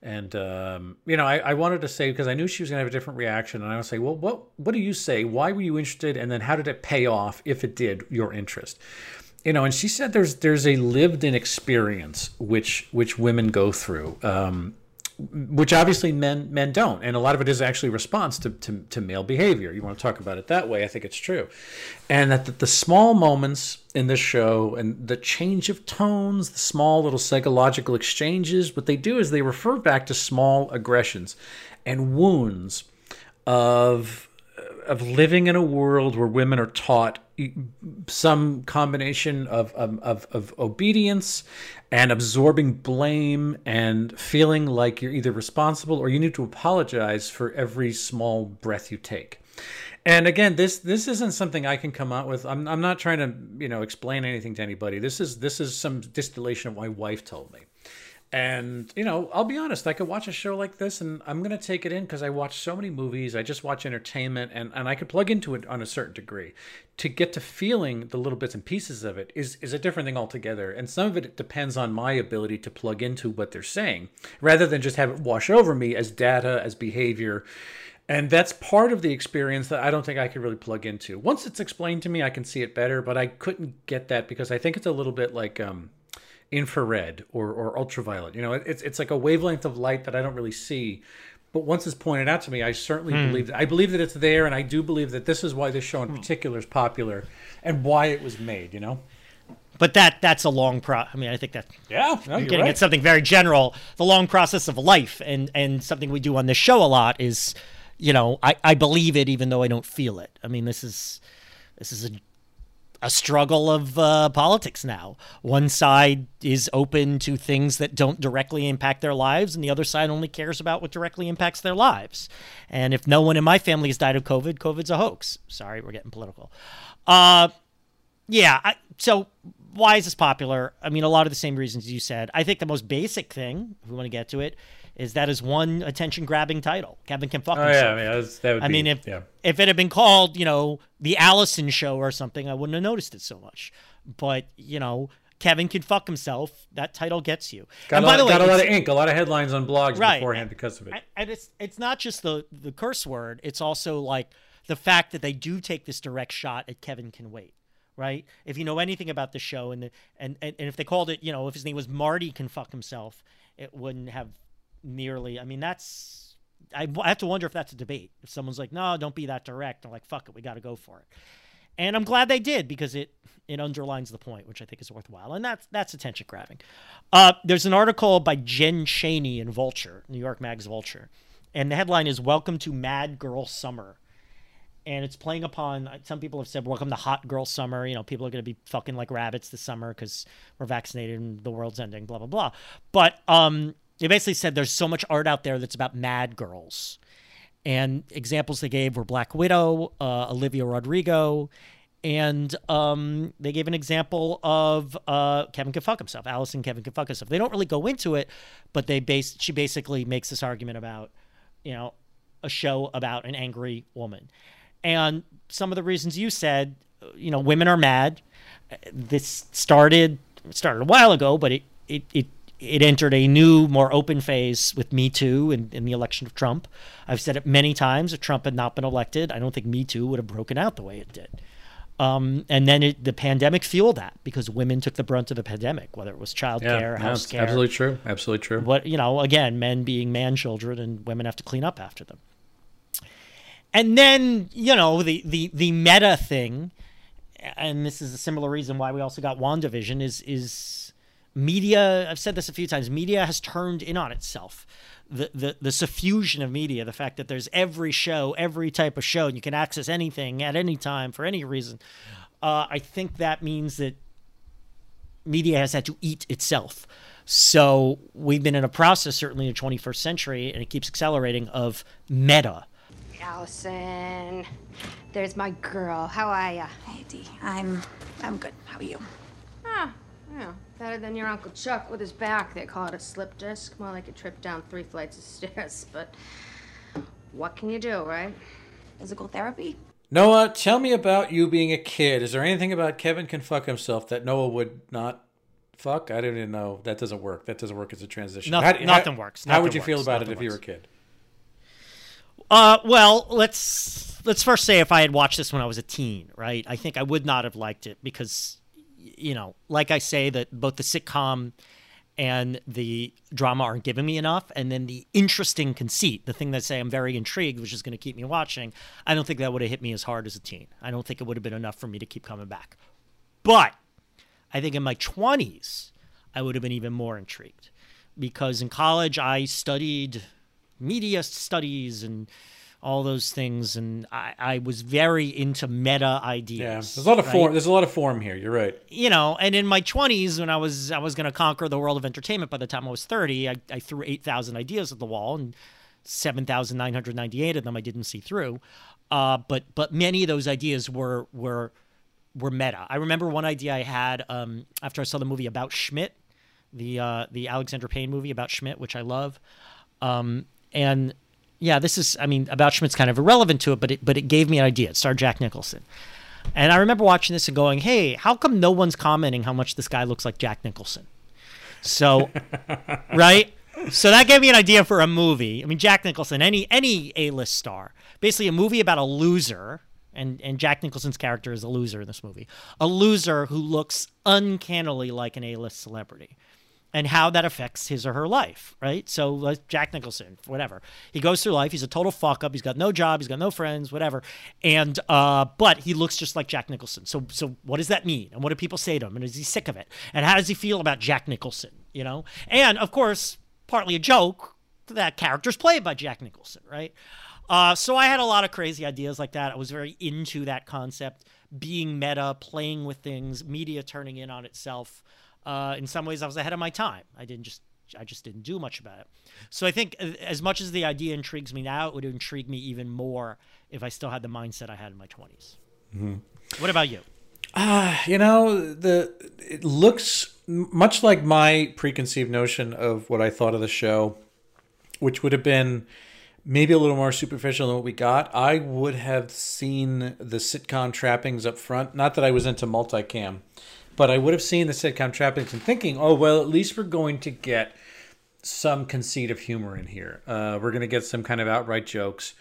B: And um, you know, I, I wanted to say because I knew she was going to have a different reaction, and I would say, well, what what do you say? Why were you interested? And then how did it pay off, if it did, your interest? you know, and she said there's there's a lived-in experience which which women go through, um, which obviously men men don't, and a lot of it is actually response to, to, to male behavior. You want to talk about it that way? I think it's true, and that the, the small moments in this show and the change of tones, the small little psychological exchanges, what they do is they refer back to small aggressions and wounds of of living in a world where women are taught some combination of, of, of, of obedience and absorbing blame and feeling like you're either responsible or you need to apologize for every small breath you take. And again, this this isn't something I can come out with. I'm, I'm not trying to you know explain anything to anybody. This is this is some distillation of what my wife told me. And you know, I'll be honest, I could watch a show like this and I'm going to take it in because I watch so many movies. I just watch entertainment and, and I could plug into it on a certain degree. To get to feeling the little bits and pieces of it is, is a different thing altogether. And some of it depends on my ability to plug into what they're saying rather than just have it wash over me as data, as behavior. And that's part of the experience that I don't think I could really plug into. Once it's explained to me, I can see it better, but I couldn't get that because I think it's a little bit like um, infrared or, or ultraviolet. You know, it's it's like a wavelength of light that I don't really see. but once it's pointed out to me, I certainly
C: Hmm.
B: believe that. I believe that it's there, and I do believe that this is why this show in
C: Hmm.
B: particular is popular, and why it was made. You know?
C: But that that's a long pro. I mean, I think that
B: Yeah, no,
C: you're getting
B: right.
C: at something very general. The long process of life, and and something we do on this show a lot is, you know, I I believe it even though I don't feel it. I mean, this is this is a a struggle of uh, politics now. One side is open to things that don't directly impact their lives, and the other side only cares about what directly impacts their lives. And if no one in my family has died of COVID, COVID's a hoax. Sorry, we're getting political. Uh, yeah. I, so why is this popular? I mean, a lot of the same reasons you said. I think the most basic thing, if we want to get to it, is that is one attention grabbing title. Kevin can fuck
B: Oh
C: himself.
B: yeah, yeah, that's, that would
C: I
B: be,
C: mean, if
B: yeah.
C: if it had been called, you know, the Allison Show or something, I wouldn't have noticed it so much. But you know, Kevin can fuck himself. That title gets you.
B: got,
C: and
B: a
C: by
B: lot,
C: the way,
B: got a lot of ink, a lot of headlines on blogs
C: Right.
B: beforehand because of it.
C: and- and it's it's not just the the curse word. It's also like the fact that they do take this direct shot at Kevin can wait. Right. If you know anything about the show and the and, and and if they called it, you know, if his name was Marty can fuck himself, it wouldn't have nearly. I mean, that's. I, I have to wonder if that's a debate. If someone's like, no, don't be that direct. I'm like, fuck it, we got to go for it. And I'm glad they did because it it underlines the point, which I think is worthwhile, and that's that's attention grabbing. Uh, there's an article by Jen Chaney in Vulture, New York Mag's Vulture, and the headline is "Welcome to Mad Girl Summer," and it's playing upon. Some people have said, "Welcome to Hot Girl Summer." You know, people are going to be fucking like rabbits this summer because we're vaccinated and the world's ending. Blah blah blah. But um, they basically said there's so much art out there that's about mad girls. And examples they gave were Black Widow, uh, Olivia Rodrigo, and um, they gave an example of uh, Kevin can fuck himself. Allison Kevin can fuck himself. They don't really go into it, but they base. She basically makes this argument about, you know, a show about an angry woman, and some of the reasons you said, you know, women are mad. This started started a while ago, but it it it it entered a new, more open phase with Me Too in, in the election of Trump. I've said it many times. If Trump had not been elected, I don't think Me Too would have broken out the way it did. Um, and then it, the pandemic fueled that because women took the brunt of the pandemic, whether it was childcare,
B: Yeah,
C: house care.
B: absolutely true. Absolutely true.
C: What you know, again, men being man children and women have to clean up after them. And then you know the the the meta thing, and this is a similar reason why we also got Wandavision is is media. I've said this a few times. Media has turned in on itself. The, the the suffusion of media, the fact that there's every show, every type of show, and you can access anything at any time for any reason. Uh, I think that means that media has had to eat itself. So we've been in a process, certainly in the 21st century, and it keeps accelerating, of meta.
E: Allison, there's my girl. How are ya?
D: Hey, Dee. I'm I'm good. How are you?
E: Ah, yeah, better than your Uncle Chuck with his back. They call it a slip disc. More like a trip down three flights of stairs. But what can you do, right?
D: Physical therapy?
B: Noah, tell me about you being a kid. Is there anything about Kevin can fuck himself that Noah would not fuck? I don't even know. That doesn't work. That doesn't work as a transition.
C: Nothing- nothing works.
B: How would
C: Nothing
B: you feel about
C: Nothing
B: it if you were a kid?
C: Uh, well, let's let's first say if I had watched this when I was a teen, right? I think I would not have liked it because, y- you know, like I say that both the sitcom and the drama aren't giving me enough, and then the interesting conceit, the thing that say I'm very intrigued, which is going to keep me watching. I don't think that would have hit me as hard as a teen. I don't think it would have been enough for me to keep coming back. But I think in my 20s, I would have been even more intrigued because in college I studied media studies and all those things, and I, I was very into meta ideas.
B: Yeah, there's a lot of
C: right?
B: form. There's a lot of form here. You're right.
C: you know, and in my 20s, when I was I was going to conquer the world of entertainment, by the time I was 30, I, I threw 8,000 ideas at the wall, and 7,998 of them I didn't see through. Uh, but but many of those ideas were were were meta. I remember one idea I had um, after I saw the movie about Schmidt, the uh, the Alexander Payne movie about Schmidt, which I love. Um, and yeah, this is I mean about Schmidt's kind of irrelevant to it, but it but it gave me an idea. It starred Jack Nicholson. And I remember watching this and going, "Hey, how come no one's commenting how much this guy looks like Jack Nicholson?" So, right? So that gave me an idea for a movie. I mean, Jack Nicholson, any any A-list star, basically a movie about a loser, and and Jack Nicholson's character is a loser in this movie, a loser who looks uncannily like an A-list celebrity. And how that affects his or her life, right? So uh, Jack Nicholson, whatever, he goes through life. He's a total fuck up. He's got no job. He's got no friends, whatever. And uh, but he looks just like Jack Nicholson. So so what does that mean? And what do people say to him? And is he sick of it? And how does he feel about Jack Nicholson? You know? And of course, partly a joke. That character's played by Jack Nicholson, right? Uh, so I had a lot of crazy ideas like that. I was very into that concept, being meta, playing with things, media turning in on itself. Uh, in some ways, I was ahead of my time. I didn't just I just didn't do much about it. So I think as much as the idea intrigues me now, it would intrigue me even more if I still had the mindset I had in my 20s.
B: Mm-hmm.
C: What about you?
B: Uh, you know, the it looks much like my preconceived notion of what I thought of the show, which would have been maybe a little more superficial than what we got. I would have seen the sitcom trappings up front. Not that I was into multicam, but I would have seen the sitcom trappings and thinking, oh, well, at least we're going to get some conceit of humor in here. Uh, we're going to get some kind of outright jokes.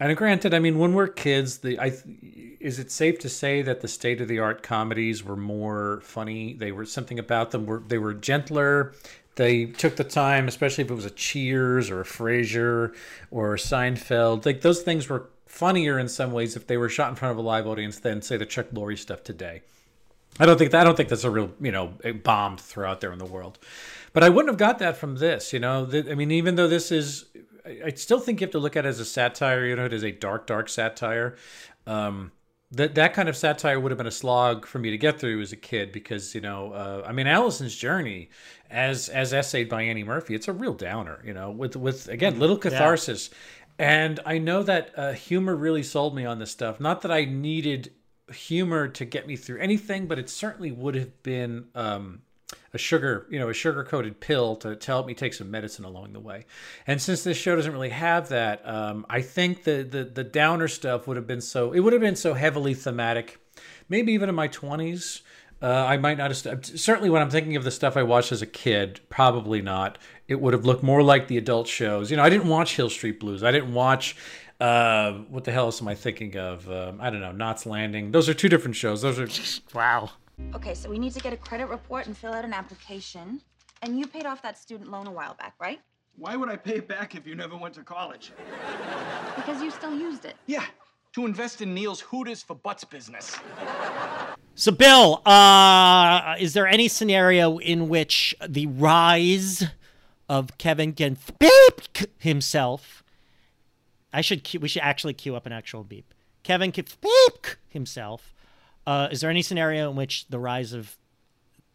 B: And granted, I mean, when we're kids, the I is it safe to say that the state of the art comedies were more funny? They were something about them were they were gentler. They took the time, especially if it was a Cheers or a Frasier or a Seinfeld. Like those things were funnier in some ways if they were shot in front of a live audience than say the Chuck Lorre stuff today. I don't think I don't think that's a real you know bombed throughout there in the world, but I wouldn't have got that from this. You know, I mean, even though this is, I still think you have to look at it as a satire. You know, it is a dark, dark satire. Um, that that kind of satire would have been a slog for me to get through as a kid because you know, uh, I mean, Allison's journey, as as essayed by Annie Murphy, it's a real downer. You know, with with again little catharsis. Yeah. And I know that uh, humor really sold me on this stuff. Not that I needed humor to get me through anything, but it certainly would have been um, a sugar, you know, a sugar coated pill to, to help me take some medicine along the way. And since this show doesn't really have that, um, I think the, the the downer stuff would have been so it would have been so heavily thematic. Maybe even in my twenties, uh, I might not have. Certainly, when I'm thinking of the stuff I watched as a kid, probably not. It would have looked more like the adult shows. You know, I didn't watch Hill Street Blues. I didn't watch uh, what the hell else am I thinking of? Um, I don't know. Knots Landing. Those are two different shows. Those are
C: wow.
D: Okay, so we need to get a credit report and fill out an application. And you paid off that student loan a while back, right?
F: Why would I pay it back if you never went to college?
D: Because you still used it.
F: Yeah, to invest in Neil's Hooters for Butts business.
C: So, Bill, uh, is there any scenario in which the rise of Kevin can himself I should we should actually queue up an actual beep. Kevin can beep himself. Uh, is there any scenario in which the rise of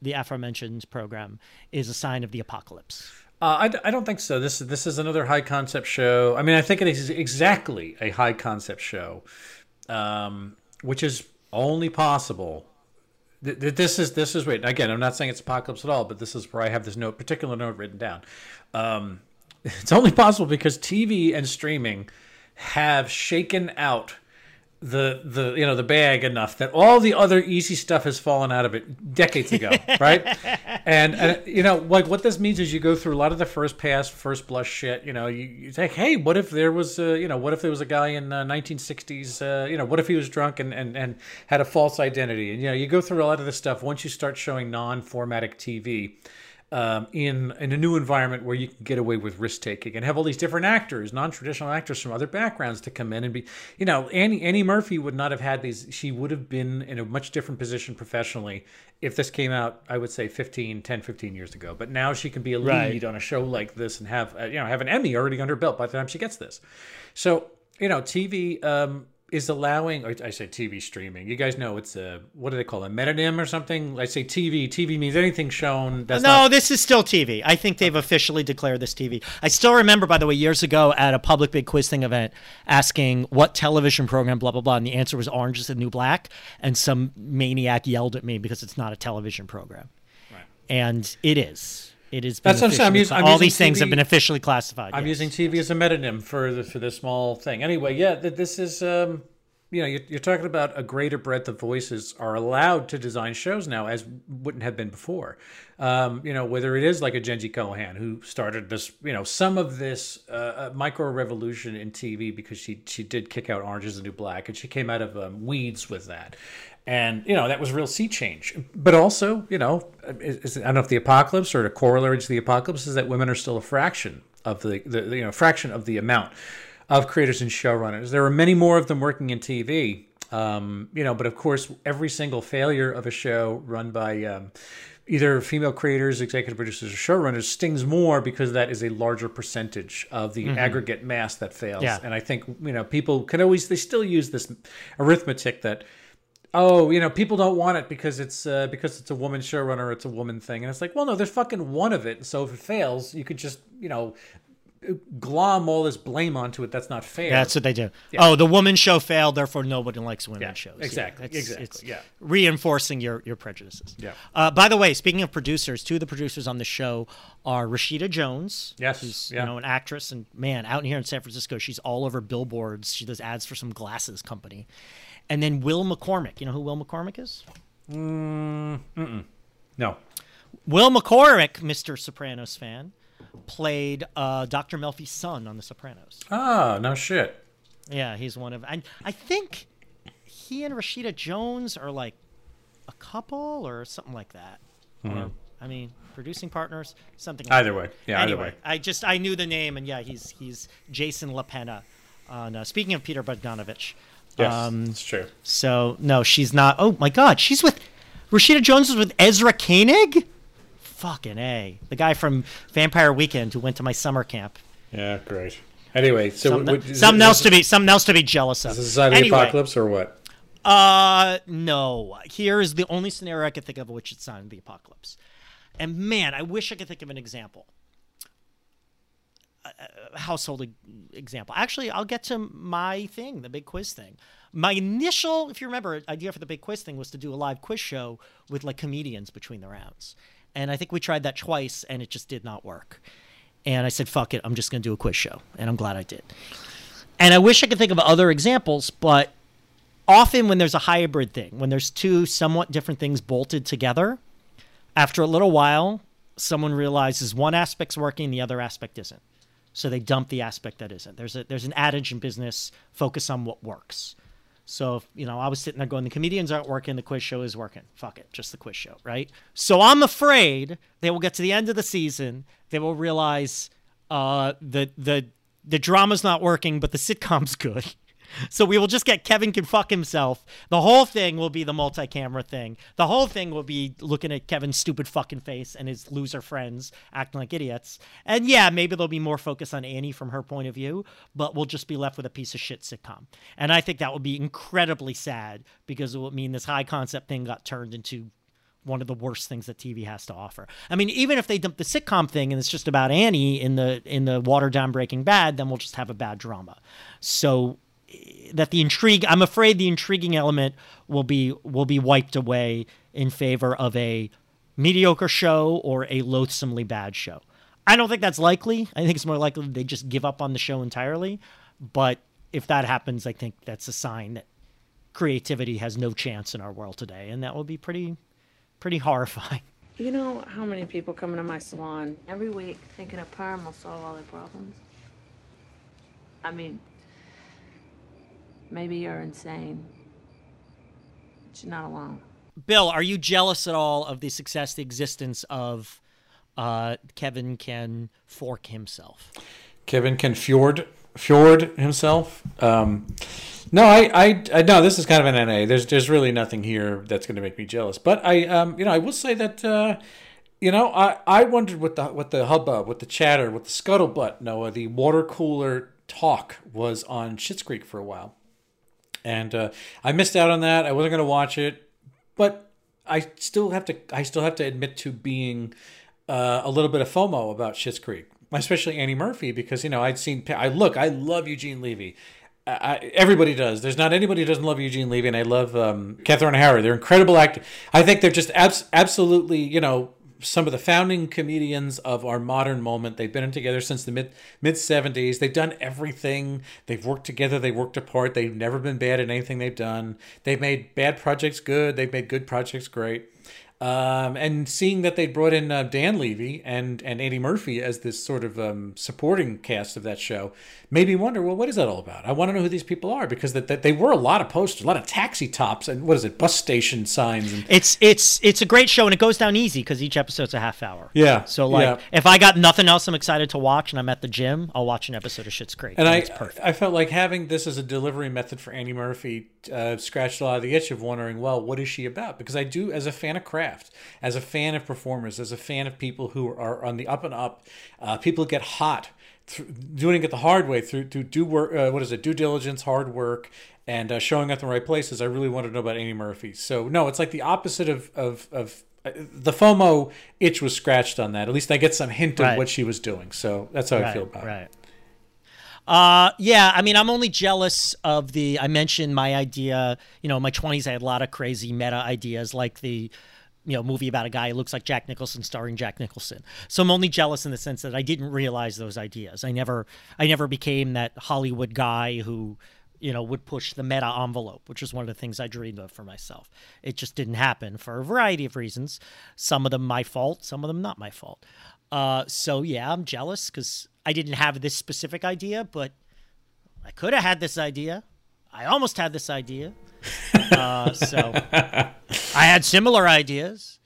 C: the aforementioned program is a sign of the apocalypse?
B: Uh, I, I don't think so. This this is another high concept show. I mean, I think it is exactly a high concept show, um, which is only possible. this is this is wait again. I'm not saying it's apocalypse at all, but this is where I have this note, particular note written down. Um, it's only possible because TV and streaming have shaken out the the you know the bag enough that all the other easy stuff has fallen out of it decades ago, right? and, and you know like what this means is you go through a lot of the first pass, first blush shit. You know, you, you say, hey, what if there was a, you know what if there was a guy in uh, 1960s? Uh, you know, what if he was drunk and, and and had a false identity? And you know, you go through a lot of this stuff once you start showing non-formatic TV um, in in a new environment where you can get away with risk taking and have all these different actors, non traditional actors from other backgrounds to come in and be, you know, Annie Annie Murphy would not have had these. She would have been in a much different position professionally if this came out. I would say 15, 10, 15 years ago. But now she can be a lead right. on a show like this and have uh, you know have an Emmy already under her belt by the time she gets this. So you know, TV. Um, is allowing I say TV streaming. You guys know it's a what do they call it? A metonym or something? I say TV. TV means anything shown. That's
C: no,
B: not...
C: this is still TV. I think they've officially declared this TV. I still remember, by the way, years ago at a public big quiz thing event, asking what television program, blah blah blah, and the answer was Orange Is the New Black, and some maniac yelled at me because it's not a television program, right. and it is. It is.
B: That's what I'm saying. I'm using, I'm
C: all
B: these
C: TV, things have been officially classified.
B: I'm
C: yes.
B: using TV as a metonym for the, for this small thing. Anyway, yeah, this is. Um, you know, you're, you're talking about a greater breadth of voices are allowed to design shows now, as wouldn't have been before. Um, you know, whether it is like a Jenji Kohan who started this, you know, some of this uh, uh, micro revolution in TV because she she did kick out Orange is the New Black, and she came out of um, Weeds with that. And you know that was a real sea change, but also you know is, is, I don't know if the apocalypse or the corollary to the apocalypse is that women are still a fraction of the, the you know fraction of the amount of creators and showrunners. There are many more of them working in TV, um, you know, but of course, every single failure of a show run by um, either female creators, executive producers, or showrunners stings more because that is a larger percentage of the aggregate mass that fails.
C: Yeah.
B: And I think you know people can always they still use this arithmetic that. Oh, you know, people don't want it because it's uh, because it's a woman showrunner, it's a woman thing, and it's like, well, no, there's fucking one of it. So if it fails, you could just, you know, glom all this blame onto it. That's not fair.
C: That's what they do. Oh, the woman show failed, therefore nobody likes women
B: Yeah,
C: shows.
B: exactly,
C: it's,
B: exactly,
C: It's
B: yeah.
C: reinforcing your your prejudices.
B: Yeah.
C: Uh, by the way, speaking of producers, two of the producers on the show are Rashida Jones.
B: Yes,
C: who's
B: yeah.
C: you know an actress, and man, out here in San Francisco, she's all over billboards. She does ads for some glasses company, and then Will McCormack. You know who Will McCormack is?
B: no.
C: Will McCormack, Mr. Sopranos fan, played uh, Dr. Melfi's son on The Sopranos.
B: Ah, no shit.
C: Yeah, he's one of. I I think he and Rashida Jones are like a couple or something like that. Or I mean, producing partners, something. Like
B: Mm-hmm. Either
C: that.
B: way. Yeah, either way.
C: I just I knew the name, and yeah, he's he's Jason LaPenna. On uh, speaking of Peter Bogdanovich,
B: Yes,
C: um,
B: it's true.
C: so no, she's not. Oh my God, she's with Rashida Jones was with Ezra Koenig. Fucking a, the guy from Vampire Weekend who went to my summer camp.
B: Yeah, great. Anyway, so
C: Something,
B: what- is
C: something
B: it-
C: else
B: is
C: to be something else to be jealous of.
B: Is this a side of the
C: Anyway,
B: apocalypse or what?
C: Uh, no. Here is the only scenario I could think of which it's of the apocalypse. And man, I wish I could think of an example. A household example. Actually, I'll get to my thing, the big quiz thing. My initial, if you remember, idea for the big quiz thing was to do a live quiz show with like comedians between the rounds. And I think we tried that twice and it just did not work. And I said, fuck it, I'm just going to do a quiz show. And I'm glad I did. And I wish I could think of other examples, but often when there's a hybrid thing, when there's two somewhat different things bolted together, after a little while, someone realizes one aspect's working, the other aspect isn't. So they dump the aspect that isn't. There's a there's an adage in business: focus on what works. So if, you know, I was sitting there going, the comedians aren't working, the quiz show is working. Fuck it, just the quiz show, right? So I'm afraid they will get to the end of the season, they will realize uh, the the the drama's not working, but the sitcom's good. So we will just get Kevin can fuck himself. The whole thing will be the multi-camera thing. The whole thing will be looking at Kevin's stupid fucking face and his loser friends acting like idiots. And yeah, maybe there'll be more focus on Annie from her point of view, but we'll just be left with a piece of shit sitcom. And I think that would be incredibly sad because it would mean this high concept thing got turned into one of the worst things that TV has to offer. I mean, even if they dump the sitcom thing and it's just about Annie in the in the watered down Breaking Bad, then we'll just have a bad drama. So that the intrigue, I'm afraid the intriguing element will be will be wiped away in favor of a mediocre show or a loathsomely bad show. I don't think that's likely. I think it's more likely they just give up on the show entirely. But if that happens, I think that's a sign that creativity has no chance in our world today, and that will be pretty pretty horrifying.
G: You know how many people come into my salon?
E: Every week, thinking a perm will solve all their problems. I mean, maybe you're insane, but you're not alone.
C: Bill, are you jealous at all of the success, the existence of uh, Kevin can fork himself?
B: Kevin can fjord fjord himself. Um, no, I, I, I, no. This is kind of an NA. There's, there's really nothing here that's going to make me jealous. But I, um, you know, I will say that, uh, you know, I, I wondered what the, what the hubbub, what the chatter, what the scuttlebutt, Noah, the water cooler talk was on Schitt's Creek for a while, and uh, I missed out on that. I wasn't going to watch it, but I still have to, I still have to admit to being uh, a little bit of FOMO about Schitt's Creek, especially Annie Murphy, because you know I'd seen. I look, I love Eugene Levy. I, everybody does. There's not anybody who doesn't love Eugene Levy, and I love um, Catherine O'Hara. They're incredible actors. I think they're just abs- absolutely, you know, some of the founding comedians of our modern moment. They've been together since the mid mid seventies. They've done everything. They've worked together. They worked apart. They've never been bad at anything they've done. They've made bad projects good. They've made good projects great. Um, and seeing that they brought in uh, Dan Levy and and Annie Murphy as this sort of um, supporting cast of that show made me wonder, well, what is that all about? I want to know who these people are because that, that they were a lot of posters, a lot of taxi tops, and what is it, bus station signs, and
C: It's it's it's a great show and it goes down easy because each episode's a half hour.
B: Yeah,
C: So like,
B: yeah.
C: if I got nothing else I'm excited to watch and I'm at the gym, I'll watch an episode of Schitt's Creek.
B: And I,
C: it's perfect.
B: I felt like having this as a delivery method for Annie Murphy uh, scratched a lot of the itch of wondering, well, what is she about? Because I do, as a fan of craft, as a fan of performers, as a fan of people who are on the up and up, uh, people get hot, doing it the hard way through to do work. Uh, what is it? Due diligence, hard work, and uh, showing up in the right places. I really wanted to know about Annie Murphy. So no, it's like the opposite of of of. uh, The FOMO itch was scratched on that. At least I get some hint of what she was doing. So that's how I feel about it.
C: right. Uh, yeah, I mean, I'm only jealous of the. I mentioned my idea. You know, in my 20s, I had a lot of crazy meta ideas, like the, you know, movie about a guy who looks like Jack Nicholson, starring Jack Nicholson. So I'm only jealous in the sense that I didn't realize those ideas. I never, I never became that Hollywood guy who, you know, would push the meta envelope, which was one of the things I dreamed of for myself. It just didn't happen for a variety of reasons. Some of them my fault, some of them not my fault. Uh, so yeah, I'm jealous because I didn't have this specific idea, but I could have had this idea. I almost had this idea. Uh, so I had similar ideas.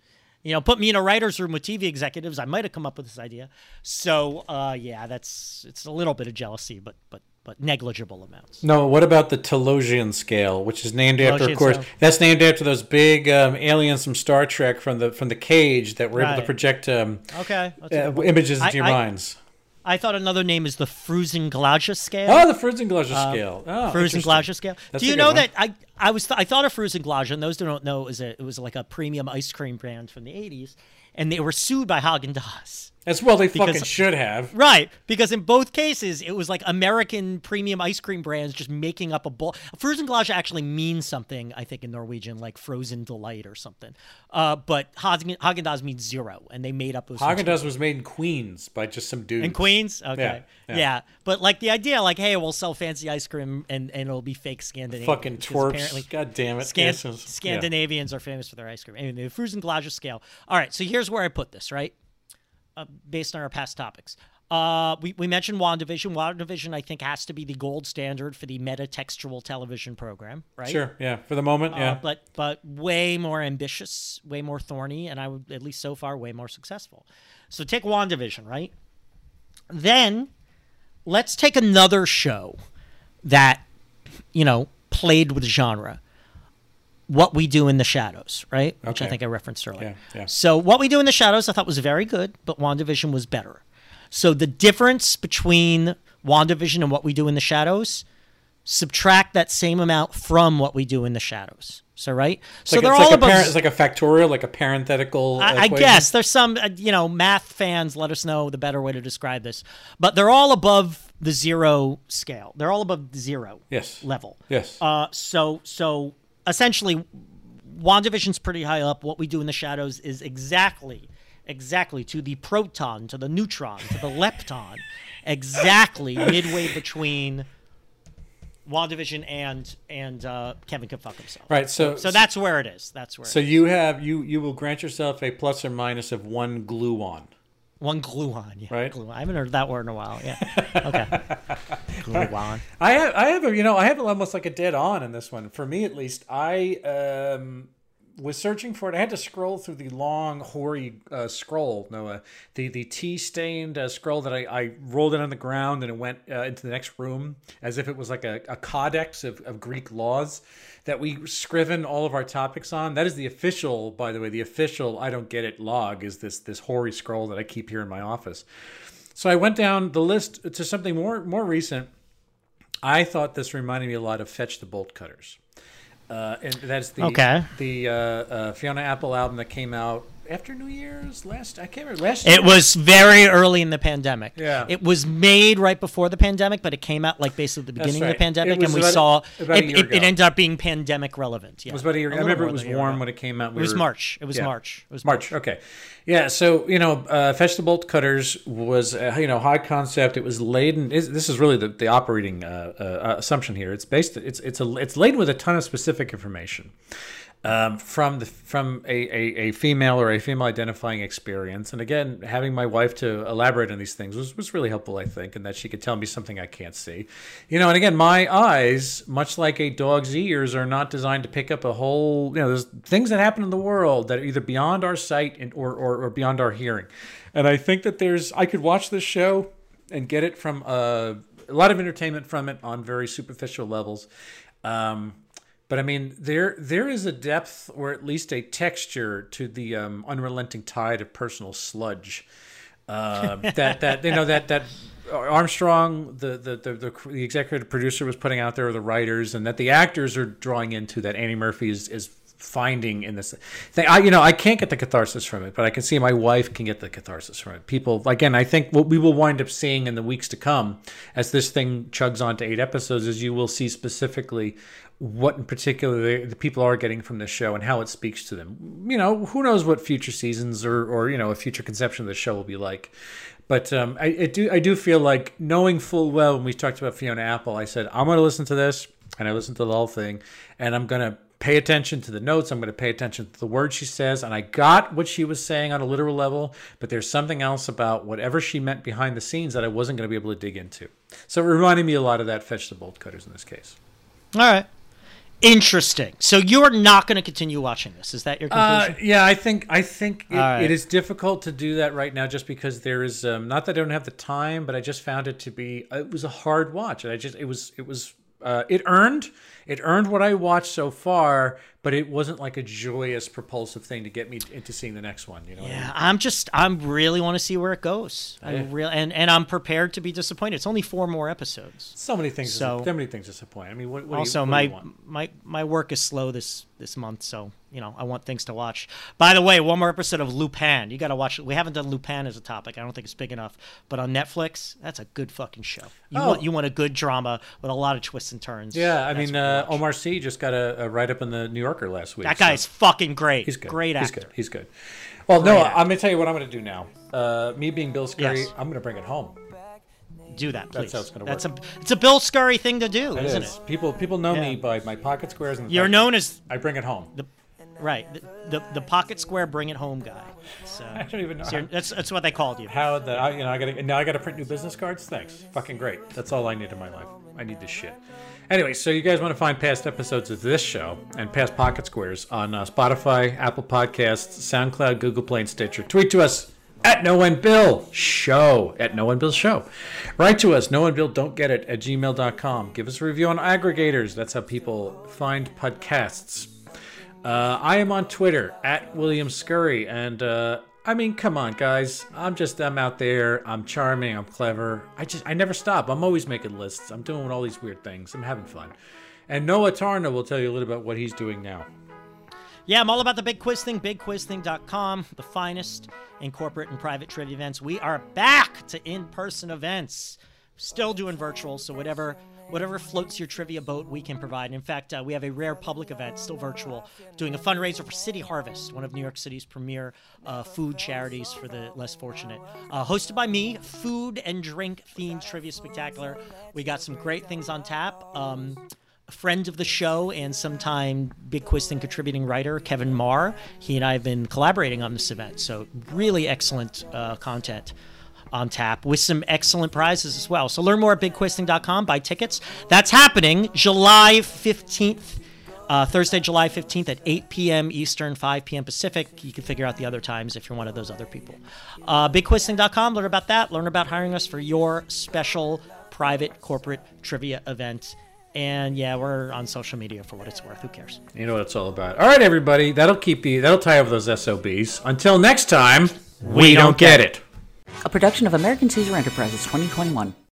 C: You know, put me in a writer's room with TV executives, I might have come up with this idea. So uh, yeah, that's it's a little bit of jealousy, but but but negligible amounts.
B: No, what about the Talosian scale, which is named after, of course,
C: scale.
B: that's named after those big um, aliens from Star Trek from the from the cage that were able to project um,
C: Okay,
B: uh, images into
C: I-
B: your
C: I-
B: minds.
C: I thought another name is the Frusen Glädjé scale.
B: Oh, the Frusen Glädjé uh, scale. Oh. Frusen
C: Glädjé scale.
B: That's
C: Do you know
B: one.
C: that I I was I thought of Frusen Glädjé, and those who don't know, it was a it was like a premium ice cream brand from the '80s, and they were sued by Häagen-Dazs.
B: As well, they
C: Because-
B: fucking should have.
C: Right, because in both cases it was like American premium ice cream brands just making up a bowl. Frusen Glädjé actually means something, I think, in Norwegian, like frozen delight or something. Uh, but Häagen-Dazs means zero, and they made up those.
B: Häagen-Dazs was made in Queens by just some dude.
C: in Queens. Okay,
B: Yeah,
C: yeah,
B: yeah.
C: But like the idea, like, hey, we'll sell fancy ice cream and and it'll be fake Scandinavian.
B: Fucking twerps.
C: apparently
B: God damn it.
C: Scan-
B: yes, yeah.
C: Scandinavians are famous for their ice cream. Anyway, the frozen Frusen Glädjé scale. All right, so here's where I put this, right? Uh, based on our past topics. Uh, we, we mentioned WandaVision. WandaVision, I think, has to be the gold standard for the metatextual television program, right?
B: Sure, yeah. For the moment, yeah.
C: Uh, but but way more ambitious, way more thorny, and I would at least so far way more successful. So take WandaVision, right? Then let's take another show that you know played with genre. What we do in the shadows, right? Which I think I referenced earlier.
B: Yeah, yeah.
C: So what we do in the shadows, I thought was very good, but WandaVision was better. So the difference between WandaVision and what we do in the shadows, subtract that same amount from what we do in the shadows. So right. so
B: Like,
C: they're
B: it's
C: all
B: like a
C: above.
B: it's like a factorial, like a parenthetical.
C: I, I guess there's some, uh, you know, math fans. Let us know the better way to describe this. But they're all above the zero scale. They're all above the zero
B: Yes.
C: level.
B: Yes.
C: Uh, so so essentially, WandaVision's pretty high up. What we do in the shadows is exactly, exactly to the proton, to the neutron, to the lepton, exactly midway between WandaVision and and uh, Kevin can fuck himself.
B: Right, so-
C: so that's where it is. That's where.
B: So
C: it is.
B: you have you you will grant yourself a plus or minus of one gluon.
C: One gluon, yeah.
B: Right.
C: Gluon. I haven't heard that word in a while. Yeah. Okay. gluon.
B: I have I have a you know I have almost like a dead on in this one for me at least. I um was searching for it. I had to scroll through the long hoary uh, scroll, Noah, the the tea stained uh, scroll that I, I rolled it on the ground and it went uh, into the next room as if it was like a, a codex of, of Greek laws that we scriven all of our topics on. That is the official, by the way, the official I don't get it log is this this hoary scroll that I keep here in my office. So I went down the list to something more more recent. I thought this reminded me a lot of Fetch the Bolt Cutters. Uh, and that's the
C: Okay.
B: the uh, uh, Fiona Apple album that came out after New Year's last. I can't remember last.
C: It was very early in the pandemic.
B: Yeah.
C: It was made right before the pandemic, but it came out like basically the beginning of the pandemic, and we
B: about-
C: saw
B: about
C: it, it, it ended up being pandemic relevant. Yeah.
B: It was about a year. I remember it was
C: a year
B: warm
C: ago.
B: when it came out.
C: It was
B: were-
C: March. It was
B: yeah.
C: March. It was
B: March. Okay. Yeah. So you know, uh, Fetch the Bolt Cutters was uh, you know high concept. It was laden. This is really the, the operating uh, uh, assumption here. It's based. It's it's a it's laden with a ton of specific information. Um, from the from a, a, a female or a female identifying experience, and again, having my wife to elaborate on these things was, was really helpful, I think, and that she could tell me something I can't see, you know. And again, my eyes, much like a dog's ears, are not designed to pick up a whole, you know, there's things that happen in the world that are either beyond our sight and or, or, or beyond our hearing. And I think that there's, I could watch this show and get it from uh, a lot of entertainment from it on very superficial levels. Um, but I mean, there there is a depth or at least a texture to the um, unrelenting tide of personal sludge. Uh, that that you know that that Armstrong, the the, the the executive producer, was putting out there, or the writers, and that the actors are drawing into that Annie Murphy is is finding in this thing. I you know I can't get the catharsis from it, but I can see my wife can get the catharsis from it. People again, I think what we will wind up seeing in the weeks to come as this thing chugs on to eight episodes is you will see specifically what in particular the, the people are getting from this show and how it speaks to them. You know, who knows what future seasons or or you know a future conception of the show will be like. But um, I, I do I do feel like knowing full well when we talked about Fiona Apple, I said I'm going to listen to this and I listened to the whole thing and I'm going to pay attention to the notes. I'm going to pay attention to the words she says. And I got what she was saying on a literal level, but there's something else about whatever she meant behind the scenes that I wasn't going to be able to dig into. So it reminded me a lot of that Fetch the Bolt Cutters in this case.
C: All right. Interesting. So you're not going to continue watching this? Is that your
B: Uh,
C: conclusion?
B: yeah, I think I think it,
C: right.
B: it is difficult to do that right now, just because there is um, not that I don't have the time, but I just found it to be it was a hard watch, and I just it was it was uh, it earned it earned what I watched so far, but it wasn't like a joyous, propulsive thing to get me into seeing the next one. You know? what I mean?
C: yeah, I'm just I'm really want to see where it goes. I
B: Yeah.
C: really and and I'm prepared to be disappointed. It's only four more episodes.
B: So many things.
C: So-
B: So many things disappoint. I mean, what, what
C: also
B: do you, what do you
C: my my my work is slow this this month so you know i want things to watch by the way one more episode of lupin you gotta watch we haven't done lupin as a topic i don't think it's big enough but on netflix that's a good fucking show you
B: Oh.
C: want you want a good drama with a lot of twists and turns
B: Yeah, I mean,
C: you
B: uh. Omar Sy just got a, a write up in the New Yorker last week.
C: that
B: so-
C: guy's fucking great
B: He's good.
C: great actor.
B: He's good. He's good. Well, no,
C: actor.
B: I'm going to tell you what I'm going to do now. Uh, me being Bill Scurry,
C: Yes.
B: I'm going to bring it home.
C: do that please That's
B: how it's gonna
C: that's
B: work.
C: a it's a bill scurry thing to do
B: It
C: isn't
B: is.
C: it
B: People people know me by my pocket squares and the
C: you're known as
B: I bring it home.
C: the right the, the the pocket square bring it home guy so
B: I don't even know
C: so that's that's what they called you
B: how that I, you know I got to now I got to print new business cards. Thanks, fucking great. That's all I need in my life. I need this shit. Anyway, so you guys want to find past episodes of this show and past pocket squares on uh, Spotify, Apple Podcasts, SoundCloud, Google Play, and Stitcher. Tweet to us at No One Bill Show at No One Bill Show. Write to us, No One Bill Don't Get It at gmail.com. Give us a review on aggregators. That's how people find podcasts. Uh, I am on Twitter at William Scurry, and uh, I mean, come on, guys. I'm just I'm out there. I'm charming. I'm clever. I just I never stop. I'm always making lists. I'm doing all these weird things. I'm having fun. And Noah Tarnow will tell you a little about what he's doing now.
C: Yeah, I'm all about the Big Quiz Thing, bigquizthing.com, the finest in corporate and private trivia events. We are back to in-person events. Still doing virtual, so whatever whatever floats your trivia boat, we can provide. In fact, uh, we have a rare public event, still virtual, doing a fundraiser for City Harvest, one of New York City's premier uh, food charities for the less fortunate. Uh, hosted by me, food and drink themed trivia spectacular. We got some great things on tap. Um, a friend of the show and sometime Big Quiz and contributing writer, Kevin Marr. He and I have been collaborating on this event, so really excellent uh, content on tap with some excellent prizes as well. So learn more at bigquizthing.com, buy tickets. That's happening July 15th. Uh, Thursday, July 15th at 8 p.m. Eastern, 5 p.m. Pacific. You can figure out the other times if you're one of those other people. Uh, BigQuizThing.com, learn about that. Learn about hiring us for your special private corporate trivia event. And yeah, we're on social media for what it's worth. Who cares?
B: You know what it's all about. All right, everybody. That'll keep you. That'll tie over those SOBs. Until next time, we, don't get it.
H: A production of American Caesar Enterprises 2021.